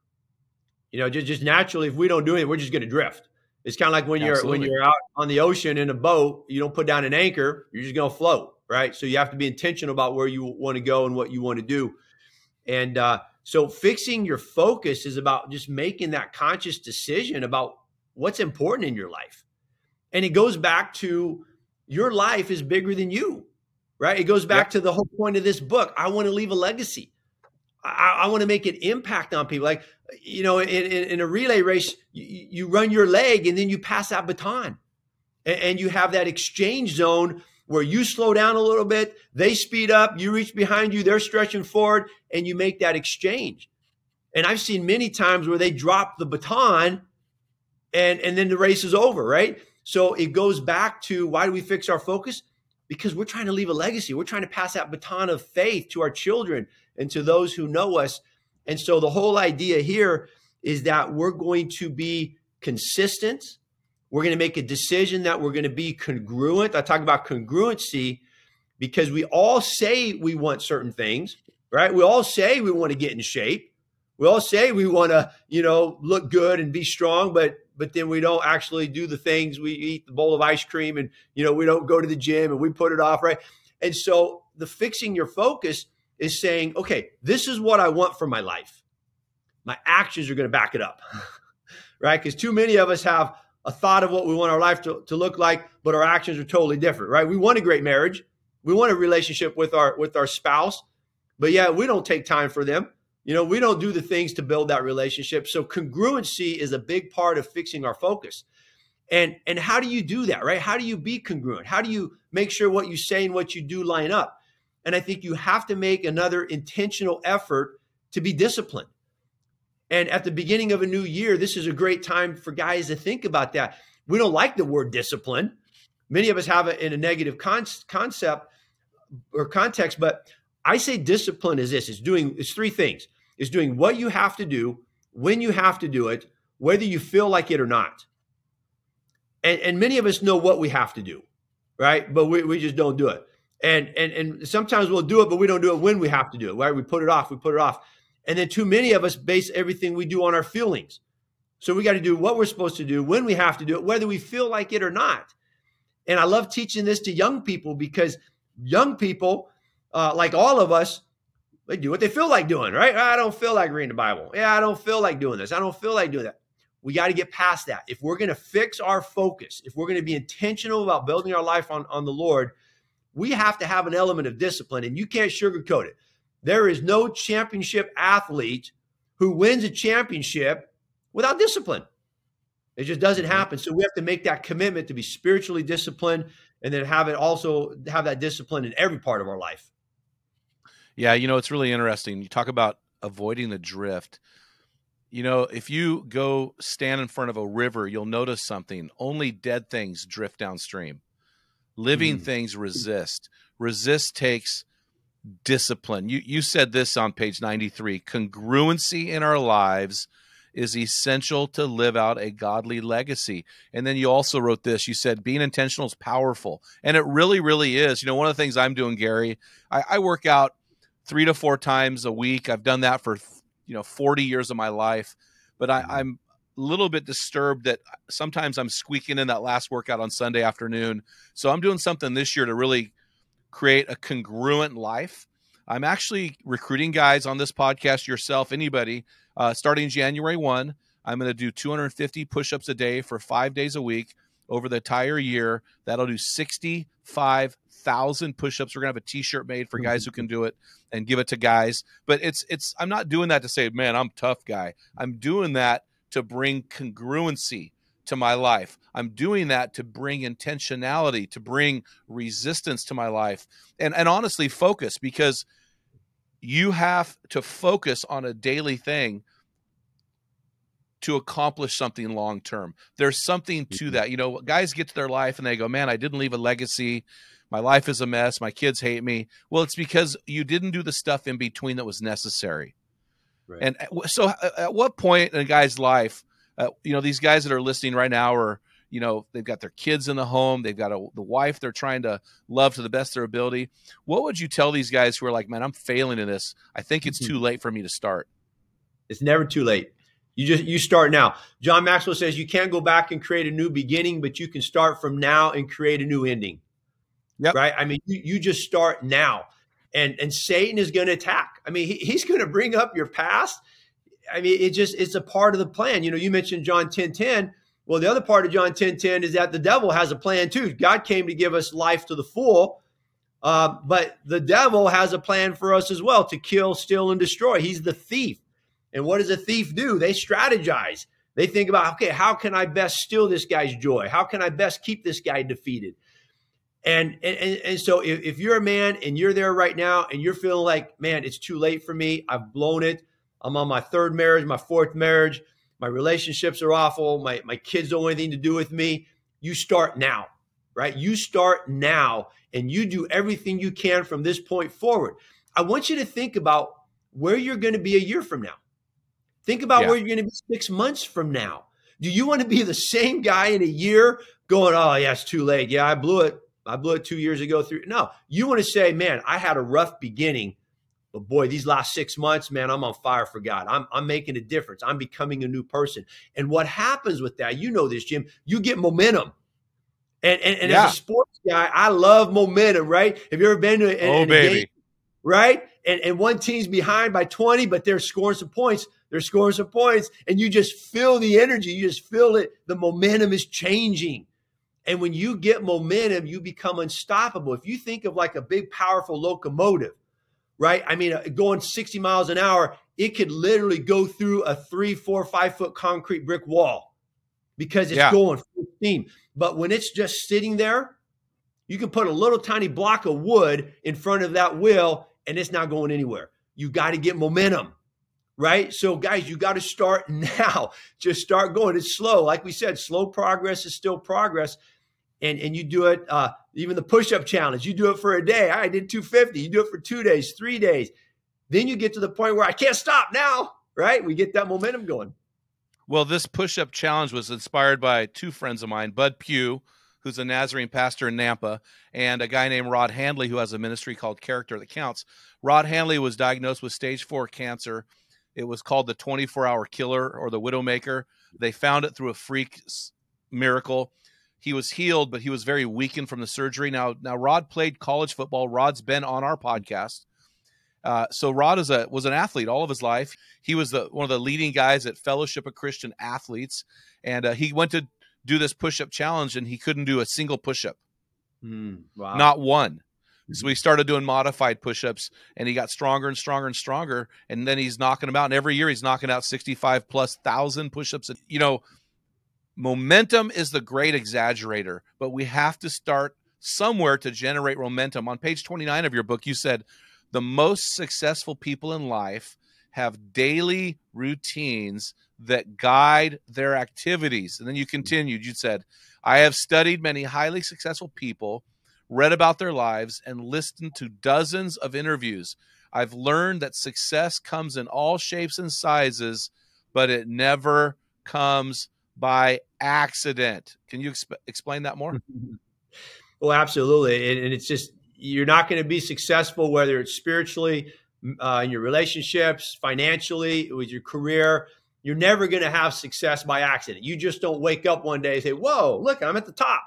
You know just, just naturally if we don't do it we're just going to drift. It's kind of like when you're Absolutely. when you're out on the ocean in a boat you don't put down an anchor you're just going to float right so you have to be intentional about where you want to go and what you want to do and uh so fixing your focus is about just making that conscious decision about what's important in your life. And it goes back to your life is bigger than you, right? It goes back yep. to the whole point of this book. I want to leave a legacy. I, I want to make an impact on people. Like, you know, in, in, in a relay race, you, you, run your leg and then you pass that baton and, and you have that exchange zone where you slow down a little bit, they speed up, you reach behind you, they're stretching forward, and you make that exchange. And I've seen many times where they drop the baton and, and then the race is over, right? So it goes back to why do we fix our focus? Because we're trying to leave a legacy. We're trying to pass that baton of faith to our children and to those who know us. And so the whole idea here is that we're going to be consistent we're going to make a decision that we're going to be congruent. I talk about congruency because we all say we want certain things, right? We all say we want to get in shape. We all say we want to, you know, look good and be strong, but but then we don't actually do the things. We eat the bowl of ice cream and you know, we don't go to the gym and we put it off, right? And so the fixing your focus is saying, okay, this is what I want for my life. My actions are going to back it up. right? Because too many of us have a thought of what we want our life to, to look like, but our actions are totally different, right? We want a great marriage. We want a relationship with our with our spouse, but yeah, we don't take time for them. You know, we don't do the things to build that relationship. So congruency is a big part of fixing our focus. And and how do you do that, right? How do you be congruent? How do you make sure what you say and what you do line up? And I think you have to make another intentional effort to be disciplined. And at the beginning of a new year, this is a great time for guys to think about that. We don't like the word discipline. Many of us have it in a negative con- concept or context, but I say discipline is this: it's doing it's three things. It's doing what you have to do, when you have to do it, whether you feel like it or not. And, and many of us know what we have to do, right? But we, we just don't do it. And, and and sometimes we'll do it, but we don't do it when we have to do it, right? We put it off, we put it off. And then too many of us base everything we do on our feelings. So we got to do what we're supposed to do when we have to do it, whether we feel like it or not. And I love teaching this to young people because young people, uh, like all of us, they do what they feel like doing, right? I don't feel like reading the Bible. Yeah, I don't feel like doing this. I don't feel like doing that. We got to get past that. If we're going to fix our focus, if we're going to be intentional about building our life on, on the Lord, we have to have an element of discipline, and you can't sugarcoat it. There is no championship athlete who wins a championship without discipline. It just doesn't happen. So we have to make that commitment to be spiritually disciplined and then have it also have that discipline in every part of our life. Yeah, you know, it's really interesting. You talk about avoiding the drift. You know, if you go stand in front of a river, you'll notice something. Only dead things drift downstream. Living mm. things resist. Resist takes discipline. You you said this on page 93. Congruency in our lives is essential to live out a godly legacy. And then you also wrote this. You said being intentional is powerful. And it really, really is. You know, one of the things I'm doing, Gary, I, I work out three to four times a week. I've done that for you know 40 years of my life. But I, I'm a little bit disturbed that sometimes I'm squeaking in that last workout on Sunday afternoon. So I'm doing something this year to really create a congruent life. I'm actually recruiting guys on this podcast, yourself, anybody, uh, starting January 1. I'm going to do 250 push ups a day for five days a week over the entire year. That'll do 65 thousand push-ups. We're gonna have a T-shirt made for guys who can do it and give it to guys. But it's it's I'm not doing that to say, man, I'm tough guy. I'm doing that to bring congruency to my life. I'm doing that to bring intentionality, to bring resistance to my life, and and honestly focus because you have to focus on a daily thing to accomplish something long term. There's something to Mm-hmm. that. You know, guys get to their life and they go, "Man, I didn't leave a legacy. My life is a mess. My kids hate me." Well, it's because you didn't do the stuff in between that was necessary. Right. And uh, so, uh, at what point in a guy's life, uh, you know, these guys that are listening right now are, you know, they've got their kids in the home, they've got a, the wife they're trying to love to the best of their ability. What would you tell these guys who are like, man, I'm failing in this. I think it's too late for me to start. It's never too late. You just you start now. John Maxwell says you can't go back and create a new beginning, but you can start from now and create a new ending. Yep. Right? I mean, you, you just start now. And and Satan is going to attack. I mean, he, he's going to bring up your past. I mean, it just it's a part of the plan. You know, you mentioned John 10 10. Well, the other part of John 10 10 is that the devil has a plan too. God came to give us life to the full. Uh, but the devil has a plan for us as well to kill, steal, and destroy. He's the thief. And what does a thief do? They strategize. They think about, okay, how can I best steal this guy's joy? How can I best keep this guy defeated? And and, and so if, if you're a man and you're there right now and you're feeling like, man, it's too late for me. I've blown it. I'm on my third marriage, my fourth marriage. My relationships are awful. My my kids don't want anything to do with me. You start now, right? You start now and you do everything you can from this point forward. I want you to think about where you're going to be a year from now. Think about Yeah. where you're going to be six months from now. Do you want to be the same guy in a year going, oh, yeah, it's too late. Yeah, I blew it. I blew it two years ago. Through No, you want to say, man, I had a rough beginning, but boy, these last six months, man, I'm on fire for God. I'm, I'm making a difference. I'm becoming a new person. And what happens with that, you know this, Jim, you get momentum. And, and, and Yeah. as a sports guy, I love momentum, right? Have you ever been to a, Oh, a baby. game, right? And, and one team's behind by 20, but they're scoring some points. They're scoring some points, and you just feel the energy. You just feel it. The momentum is changing. And when you get momentum, you become unstoppable. If you think of like a big, powerful locomotive, right? I mean, uh, going 60 miles an hour, it could literally go through a three, four, five foot concrete brick wall because it's Yeah. going full steam. But when it's just sitting there, you can put a little tiny block of wood in front of that wheel and it's not going anywhere. You got to get momentum, right? So, guys, you got to start now. Just start going. It's slow. Like we said, slow progress is still progress. And, and you do it, uh, even the push up challenge, you do it for a day. I did 250. You do it for two days, three days. Then you get to the point where I can't stop now, right? We get that momentum going. Well, this push up challenge was inspired by two friends of mine, Bud Pugh, who's a Nazarene pastor in Nampa, and a guy named Rod Handley, who has a ministry called Character That Counts. Rod Handley was diagnosed with stage four cancer. It was called the 24 hour killer or the widowmaker. They found it through a freak miracle. He was healed, but he was very weakened from the surgery. Now, now Rod played college football. Rod's been on our podcast. Uh, so Rod is a was an athlete all of his life. He was the one of the leading guys at Fellowship of Christian Athletes, and uh, he went to do this push up challenge, and he couldn't do a single push up, wow. not one. So he started doing modified push ups, and he got stronger and stronger and stronger, and then he's knocking them out. And every year he's knocking out sixty five plus thousand push ups. You know, momentum is the great exaggerator, but we have to start somewhere to generate momentum. On page 29 of your book, you said the most successful people in life have daily routines that guide their activities. And then you continued, you said, I have studied many highly successful people, read about their lives, and listened to dozens of interviews. I've learned that success comes in all shapes and sizes, but it never comes by accident. Can you exp- explain that more? Well, absolutely, and, and it's just you're not going to be successful whether it's spiritually, uh, in your relationships, financially, with your career. You're never going to have success by accident. You just don't wake up one day and say, "Whoa, look, I'm at the top,"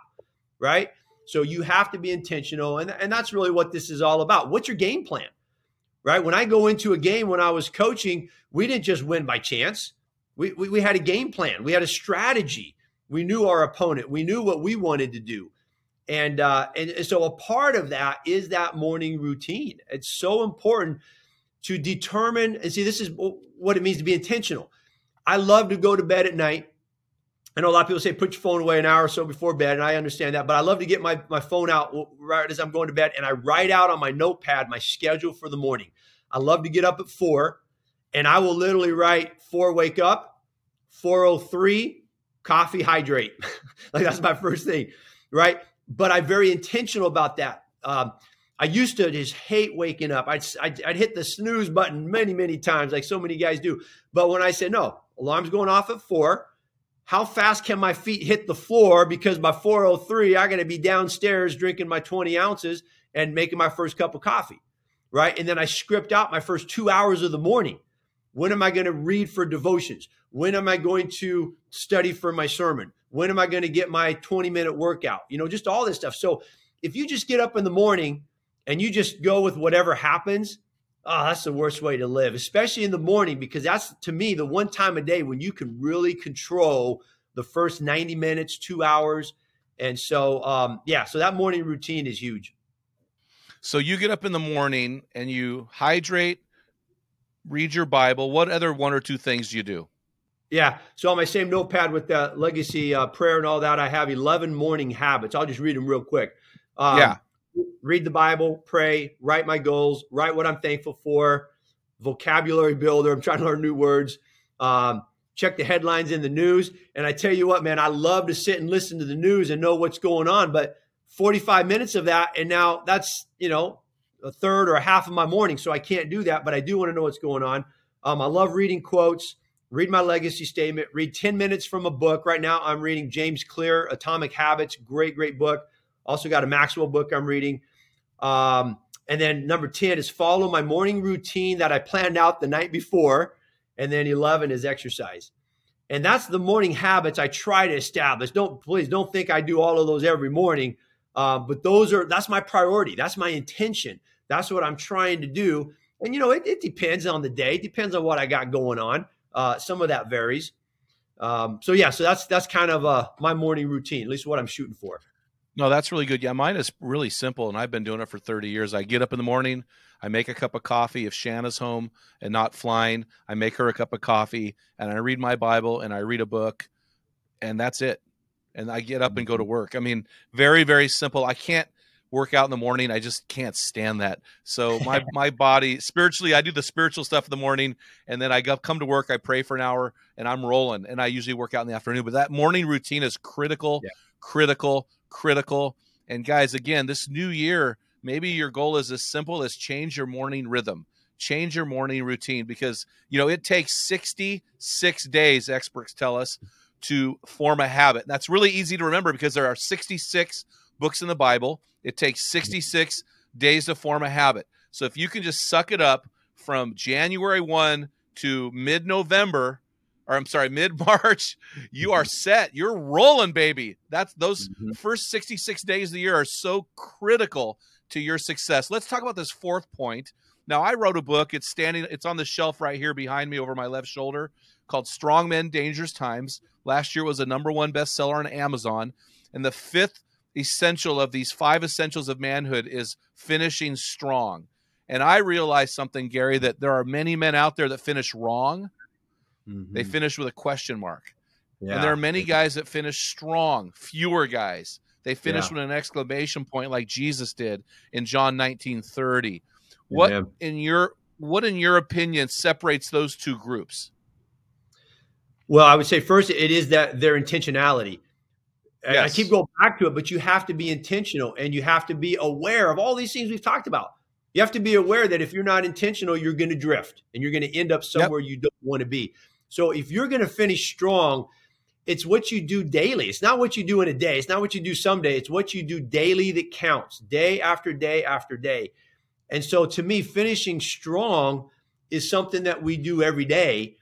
right? So you have to be intentional, and and that's really what this is all about. What's your game plan, right? When I go into a game, when I was coaching, we didn't just win by chance. We, we, had a game plan. We had a strategy. We knew our opponent. We knew what we wanted to do And, uh, and and so a part of that is that morning routine. It's so important to determine and see this is what it means to be intentional. I love to go to bed at night. I know a lot of people say put your phone away an hour or so before bed, and I understand that, but I love to get my, my phone out right as I'm going to bed and I write out on my notepad my schedule for the morning. I love to get up at four and I will literally write four wake up, 403 coffee hydrate. like that's my first thing, right? But I'm very intentional about that. Um, I used to just hate waking up. I'd, I'd, I'd, hit the snooze button many, many times, like so many guys do. But when I said, no, alarm's going off at four, how fast can my feet hit the floor? Because by 403, I got to be downstairs drinking my 20 ounces and making my first cup of coffee, right? And then I script out my first two hours of the morning. When am I going to read for devotions? When am I going to study for my sermon? When am I going to get my 20 minute workout? You know, just all this stuff. So if you just get up in the morning and you just go with whatever happens, oh, that's the worst way to live, especially in the morning, because that's to me the one time a day when you can really control the first 90 minutes, two hours. And so, um, yeah, so that morning routine is huge. So you get up in the morning and you hydrate, read your Bible. What other one or two things do you do? Yeah. So on my same notepad with the legacy uh, prayer and all that, I have 11 morning habits. I'll just read them real quick. Um, yeah. Read the Bible, pray, write my goals, write what I'm thankful for, vocabulary builder. I'm trying to learn new words. Um, check the headlines in the news. And I tell you what, man, I love to sit and listen to the news and know what's going on. But 45 minutes of that, and now that's, you know, a third or a half of my morning. So I can't do that, but I do want to know what's going on. Um, I love reading quotes read my legacy statement, read 10 minutes from a book. Right now, I'm reading James Clear, Atomic Habits. Great, great book. Also, got a Maxwell book I'm reading. Um, and then number 10 is follow my morning routine that I planned out the night before. And then 11 is exercise. And that's the morning habits I try to establish. Don't please don't think I do all of those every morning. Uh, but those are that's my priority. That's my intention. That's what I'm trying to do. And you know, it, it depends on the day. It depends on what I got going on. Uh, some of that varies. Um, so yeah, so that's that's kind of uh, my morning routine, at least what I'm shooting for. No, that's really good. Yeah, mine is really simple, and I've been doing it for 30 years. I get up in the morning, I make a cup of coffee. If Shanna's home and not flying, I make her a cup of coffee, and I read my Bible and I read a book, and that's it. And I get up and go to mm-hmm. work. I mean, very very simple. I can't work out in the morning. I just can't stand that. So my my body spiritually, I do the spiritual stuff in the morning, and then I go, come to work. I pray for an hour, and I'm rolling. And I usually work out in the afternoon. But that morning routine is critical, yeah. critical, critical. And guys, again, this new year, maybe your goal is as simple as change your morning rhythm. Change your morning routine because you know it takes 66 days, experts tell us, to form a habit. And that's really easy to remember because there are 66 books in the Bible. It takes 66 days to form a habit. So if you can just suck it up from January 1 to mid November, or I'm sorry, mid March, you are set. You're rolling, baby. That's those mm-hmm. first 66 days of the year are so critical to your success. Let's talk about this fourth point. Now, I wrote a book. It's standing, it's on the shelf right here behind me over my left shoulder called Strong Men, Dangerous Times. Last year was a number one bestseller on Amazon. And the fifth essential of these five essentials of manhood is finishing strong. And I realize something, Gary, that there are many men out there that finish wrong. Mm-hmm. They finish with a question mark. Yeah. And there are many guys that finish strong, fewer guys. They finish yeah. with an exclamation point like Jesus did in John 19 30. What yeah. in your what in your opinion separates those two groups? Well, I would say first it is that their intentionality. Yes. I keep going back to it, but you have to be intentional and you have to be aware of all these things we've talked about. You have to be aware that if you're not intentional, you're going to drift and you're going to end up somewhere yep. you don't want to be. So if you're going to finish strong, it's what you do daily. It's not what you do in a day. It's not what you do someday. It's what you do daily that counts, day after day after day. And so to me, finishing strong is something that we do every day.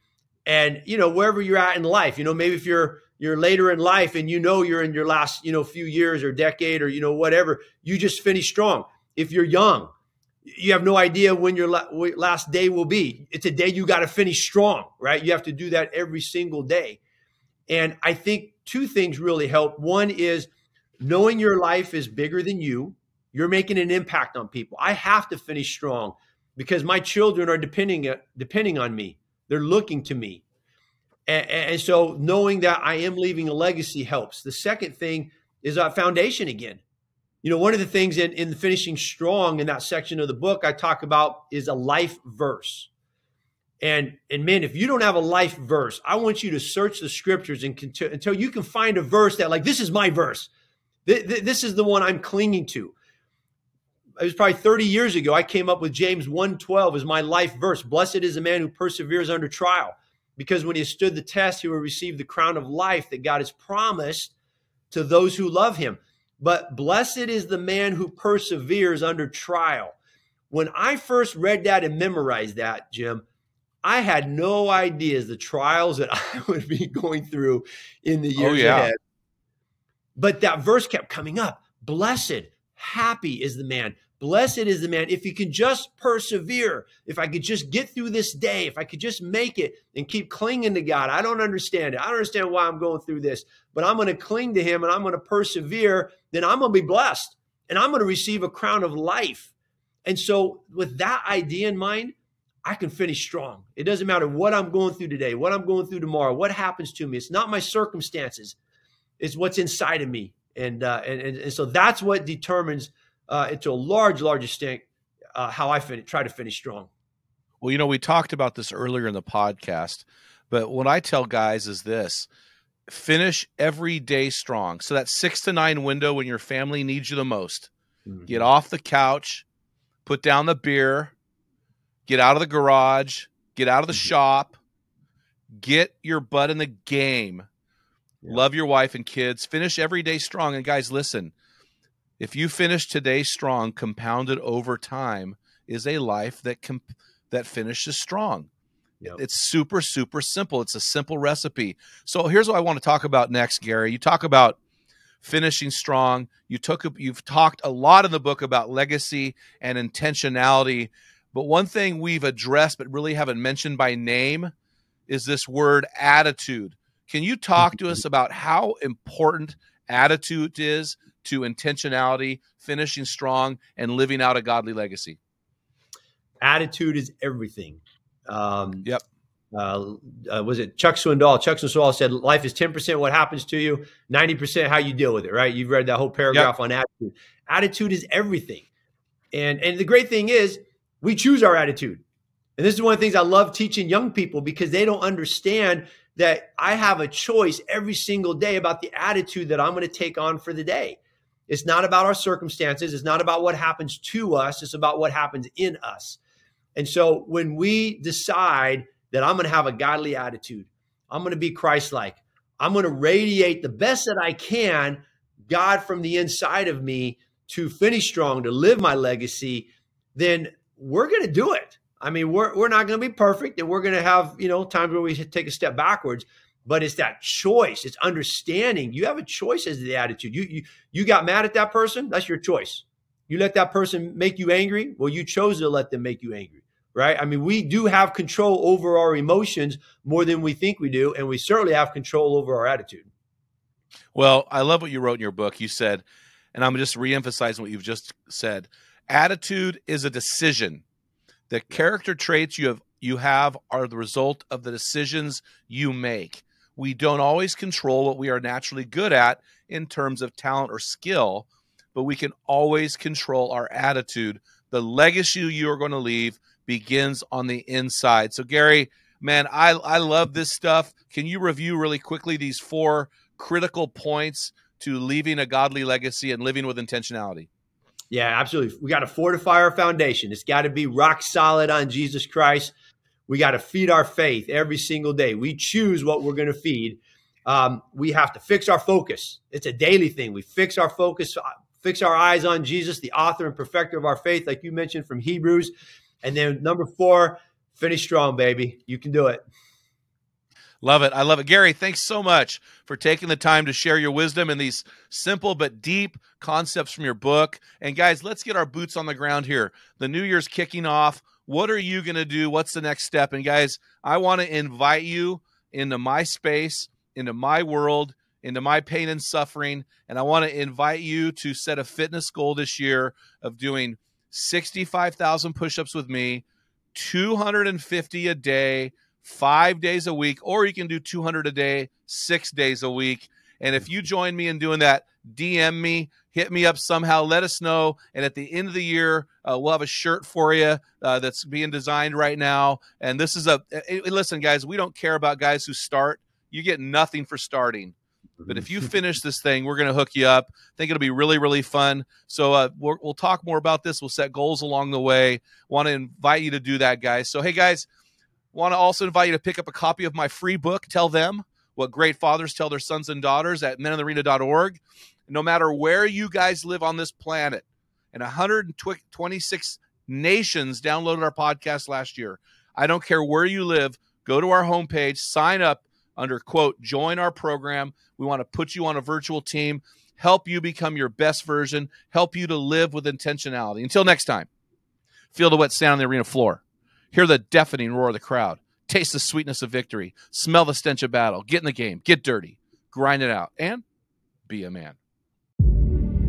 And, you know, wherever you're at in life, you know, maybe if you're you're later in life and you know you're in your last you know few years or decade or you know whatever you just finish strong. If you're young you have no idea when your last day will be. It's a day you got to finish strong right? You have to do that every single day. And i think two things really help. One is knowing your life is bigger than you, you're making an impact on people. I have to finish strong because my children are depending depending on me. They're looking to me. And, and so knowing that I am leaving a legacy helps. The second thing is a foundation again. You know, one of the things in, in finishing strong in that section of the book I talk about is a life verse. And and man, if you don't have a life verse, I want you to search the scriptures and until you can find a verse that like this is my verse. This is the one I'm clinging to. It was probably 30 years ago. I came up with James 1:12 as my life verse. Blessed is the man who perseveres under trial, because when he has stood the test, he will receive the crown of life that God has promised to those who love him. But blessed is the man who perseveres under trial. When I first read that and memorized that, Jim, I had no ideas the trials that I would be going through in the oh, years oh, yeah. ahead. But that verse kept coming up. Blessed, happy is the man. Blessed is the man if he can just persevere. If I could just get through this day, if I could just make it and keep clinging to God. I don't understand it. I don't understand why I'm going through this, but I'm going to cling to him and I'm going to persevere. Then I'm going to be blessed and I'm going to receive a crown of life. And so, with that idea in mind, I can finish strong. It doesn't matter what I'm going through today, what I'm going through tomorrow, what happens to me. It's not my circumstances, it's what's inside of me. And, uh, and, and, and so that's what determines, uh, to a large, large extent, uh, how I fin- try to finish strong. Well, you know, we talked about this earlier in the podcast, but what I tell guys is this finish every day strong. So that six to nine window when your family needs you the most, mm-hmm. get off the couch, put down the beer, get out of the garage, get out of the mm-hmm. shop, get your butt in the game. Yeah. Love your wife and kids. Finish every day strong. And guys, listen, if you finish today strong, compounded over time is a life that comp- that finishes strong. Yep. It's super super simple. It's a simple recipe. So here's what I want to talk about next, Gary. You talk about finishing strong. You took you've talked a lot in the book about legacy and intentionality but one thing we've addressed but really haven't mentioned by name is this word attitude. Can you talk to us about how important attitude is to intentionality, finishing strong, and living out a godly legacy? Attitude is everything. Um, yep. Uh, uh, was it Chuck Swindoll? Chuck Swindoll said, "Life is ten percent what happens to you, ninety percent how you deal with it." Right? You've read that whole paragraph yep. on attitude. Attitude is everything, and and the great thing is, we choose our attitude. And this is one of the things I love teaching young people because they don't understand that I have a choice every single day about the attitude that I'm going to take on for the day. It's not about our circumstances. It's not about what happens to us. It's about what happens in us. And so when we decide that I'm going to have a godly attitude, I'm going to be Christ like, I'm going to radiate the best that I can, God from the inside of me to finish strong, to live my legacy, then we're going to do it. I mean, we're, we're not going to be perfect and we're going to have, you know, times where we take a step backwards, but it's that choice. It's understanding. You have a choice as the attitude. You, you, you got mad at that person. That's your choice. You let that person make you angry. Well, you chose to let them make you angry, right? I mean, we do have control over our emotions more than we think we do. And we certainly have control over our attitude. Well, I love what you wrote in your book. You said, and I'm just reemphasizing what you've just said Attitude is a decision. The character traits you have you have are the result of the decisions you make. We don't always control what we are naturally good at in terms of talent or skill, but we can always control our attitude. The legacy you are going to leave begins on the inside. So, Gary, man, I, I love this stuff. Can you review really quickly these four critical points to leaving a godly legacy and living with intentionality? Yeah, absolutely. We got to fortify our foundation. It's got to be rock solid on Jesus Christ. We got to feed our faith every single day. We choose what we're going to feed. Um, we have to fix our focus. It's a daily thing. We fix our focus, uh, fix our eyes on Jesus, the author and perfecter of our faith, like you mentioned from Hebrews. And then number four, finish strong, baby. You can do it. Love it. I love it. Gary, thanks so much for taking the time to share your wisdom and these simple but deep concepts from your book. And guys, let's get our boots on the ground here. The new year's kicking off. What are you going to do? What's the next step? And guys, I want to invite you into my space, into my world, into my pain and suffering. And I want to invite you to set a fitness goal this year of doing 65,000 push ups with me, 250 a day, five days a week, or you can do 200 a day, six days a week. And if you join me in doing that, DM me, hit me up somehow, let us know. And at the end of the year, uh, we'll have a shirt for you uh, that's being designed right now. And this is a listen, guys, we don't care about guys who start. You get nothing for starting. But if you finish this thing, we're going to hook you up. I think it'll be really, really fun. So uh, we will talk more about this. We'll set goals along the way. Want to invite you to do that, guys. So, hey, guys, want to also invite you to pick up a copy of my free book, Tell Them What Great Fathers Tell Their Sons and Daughters at meninthearena.org. No matter where you guys live on this planet, and 126 nations downloaded our podcast last year. I don't care where you live, go to our homepage, sign up under quote, join our program. We want to put you on a virtual team, help you become your best version, help you to live with intentionality. Until next time, feel the wet sand on the arena floor, hear the deafening roar of the crowd, taste the sweetness of victory, smell the stench of battle, get in the game, get dirty, grind it out, and be a man.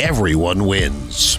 everyone wins.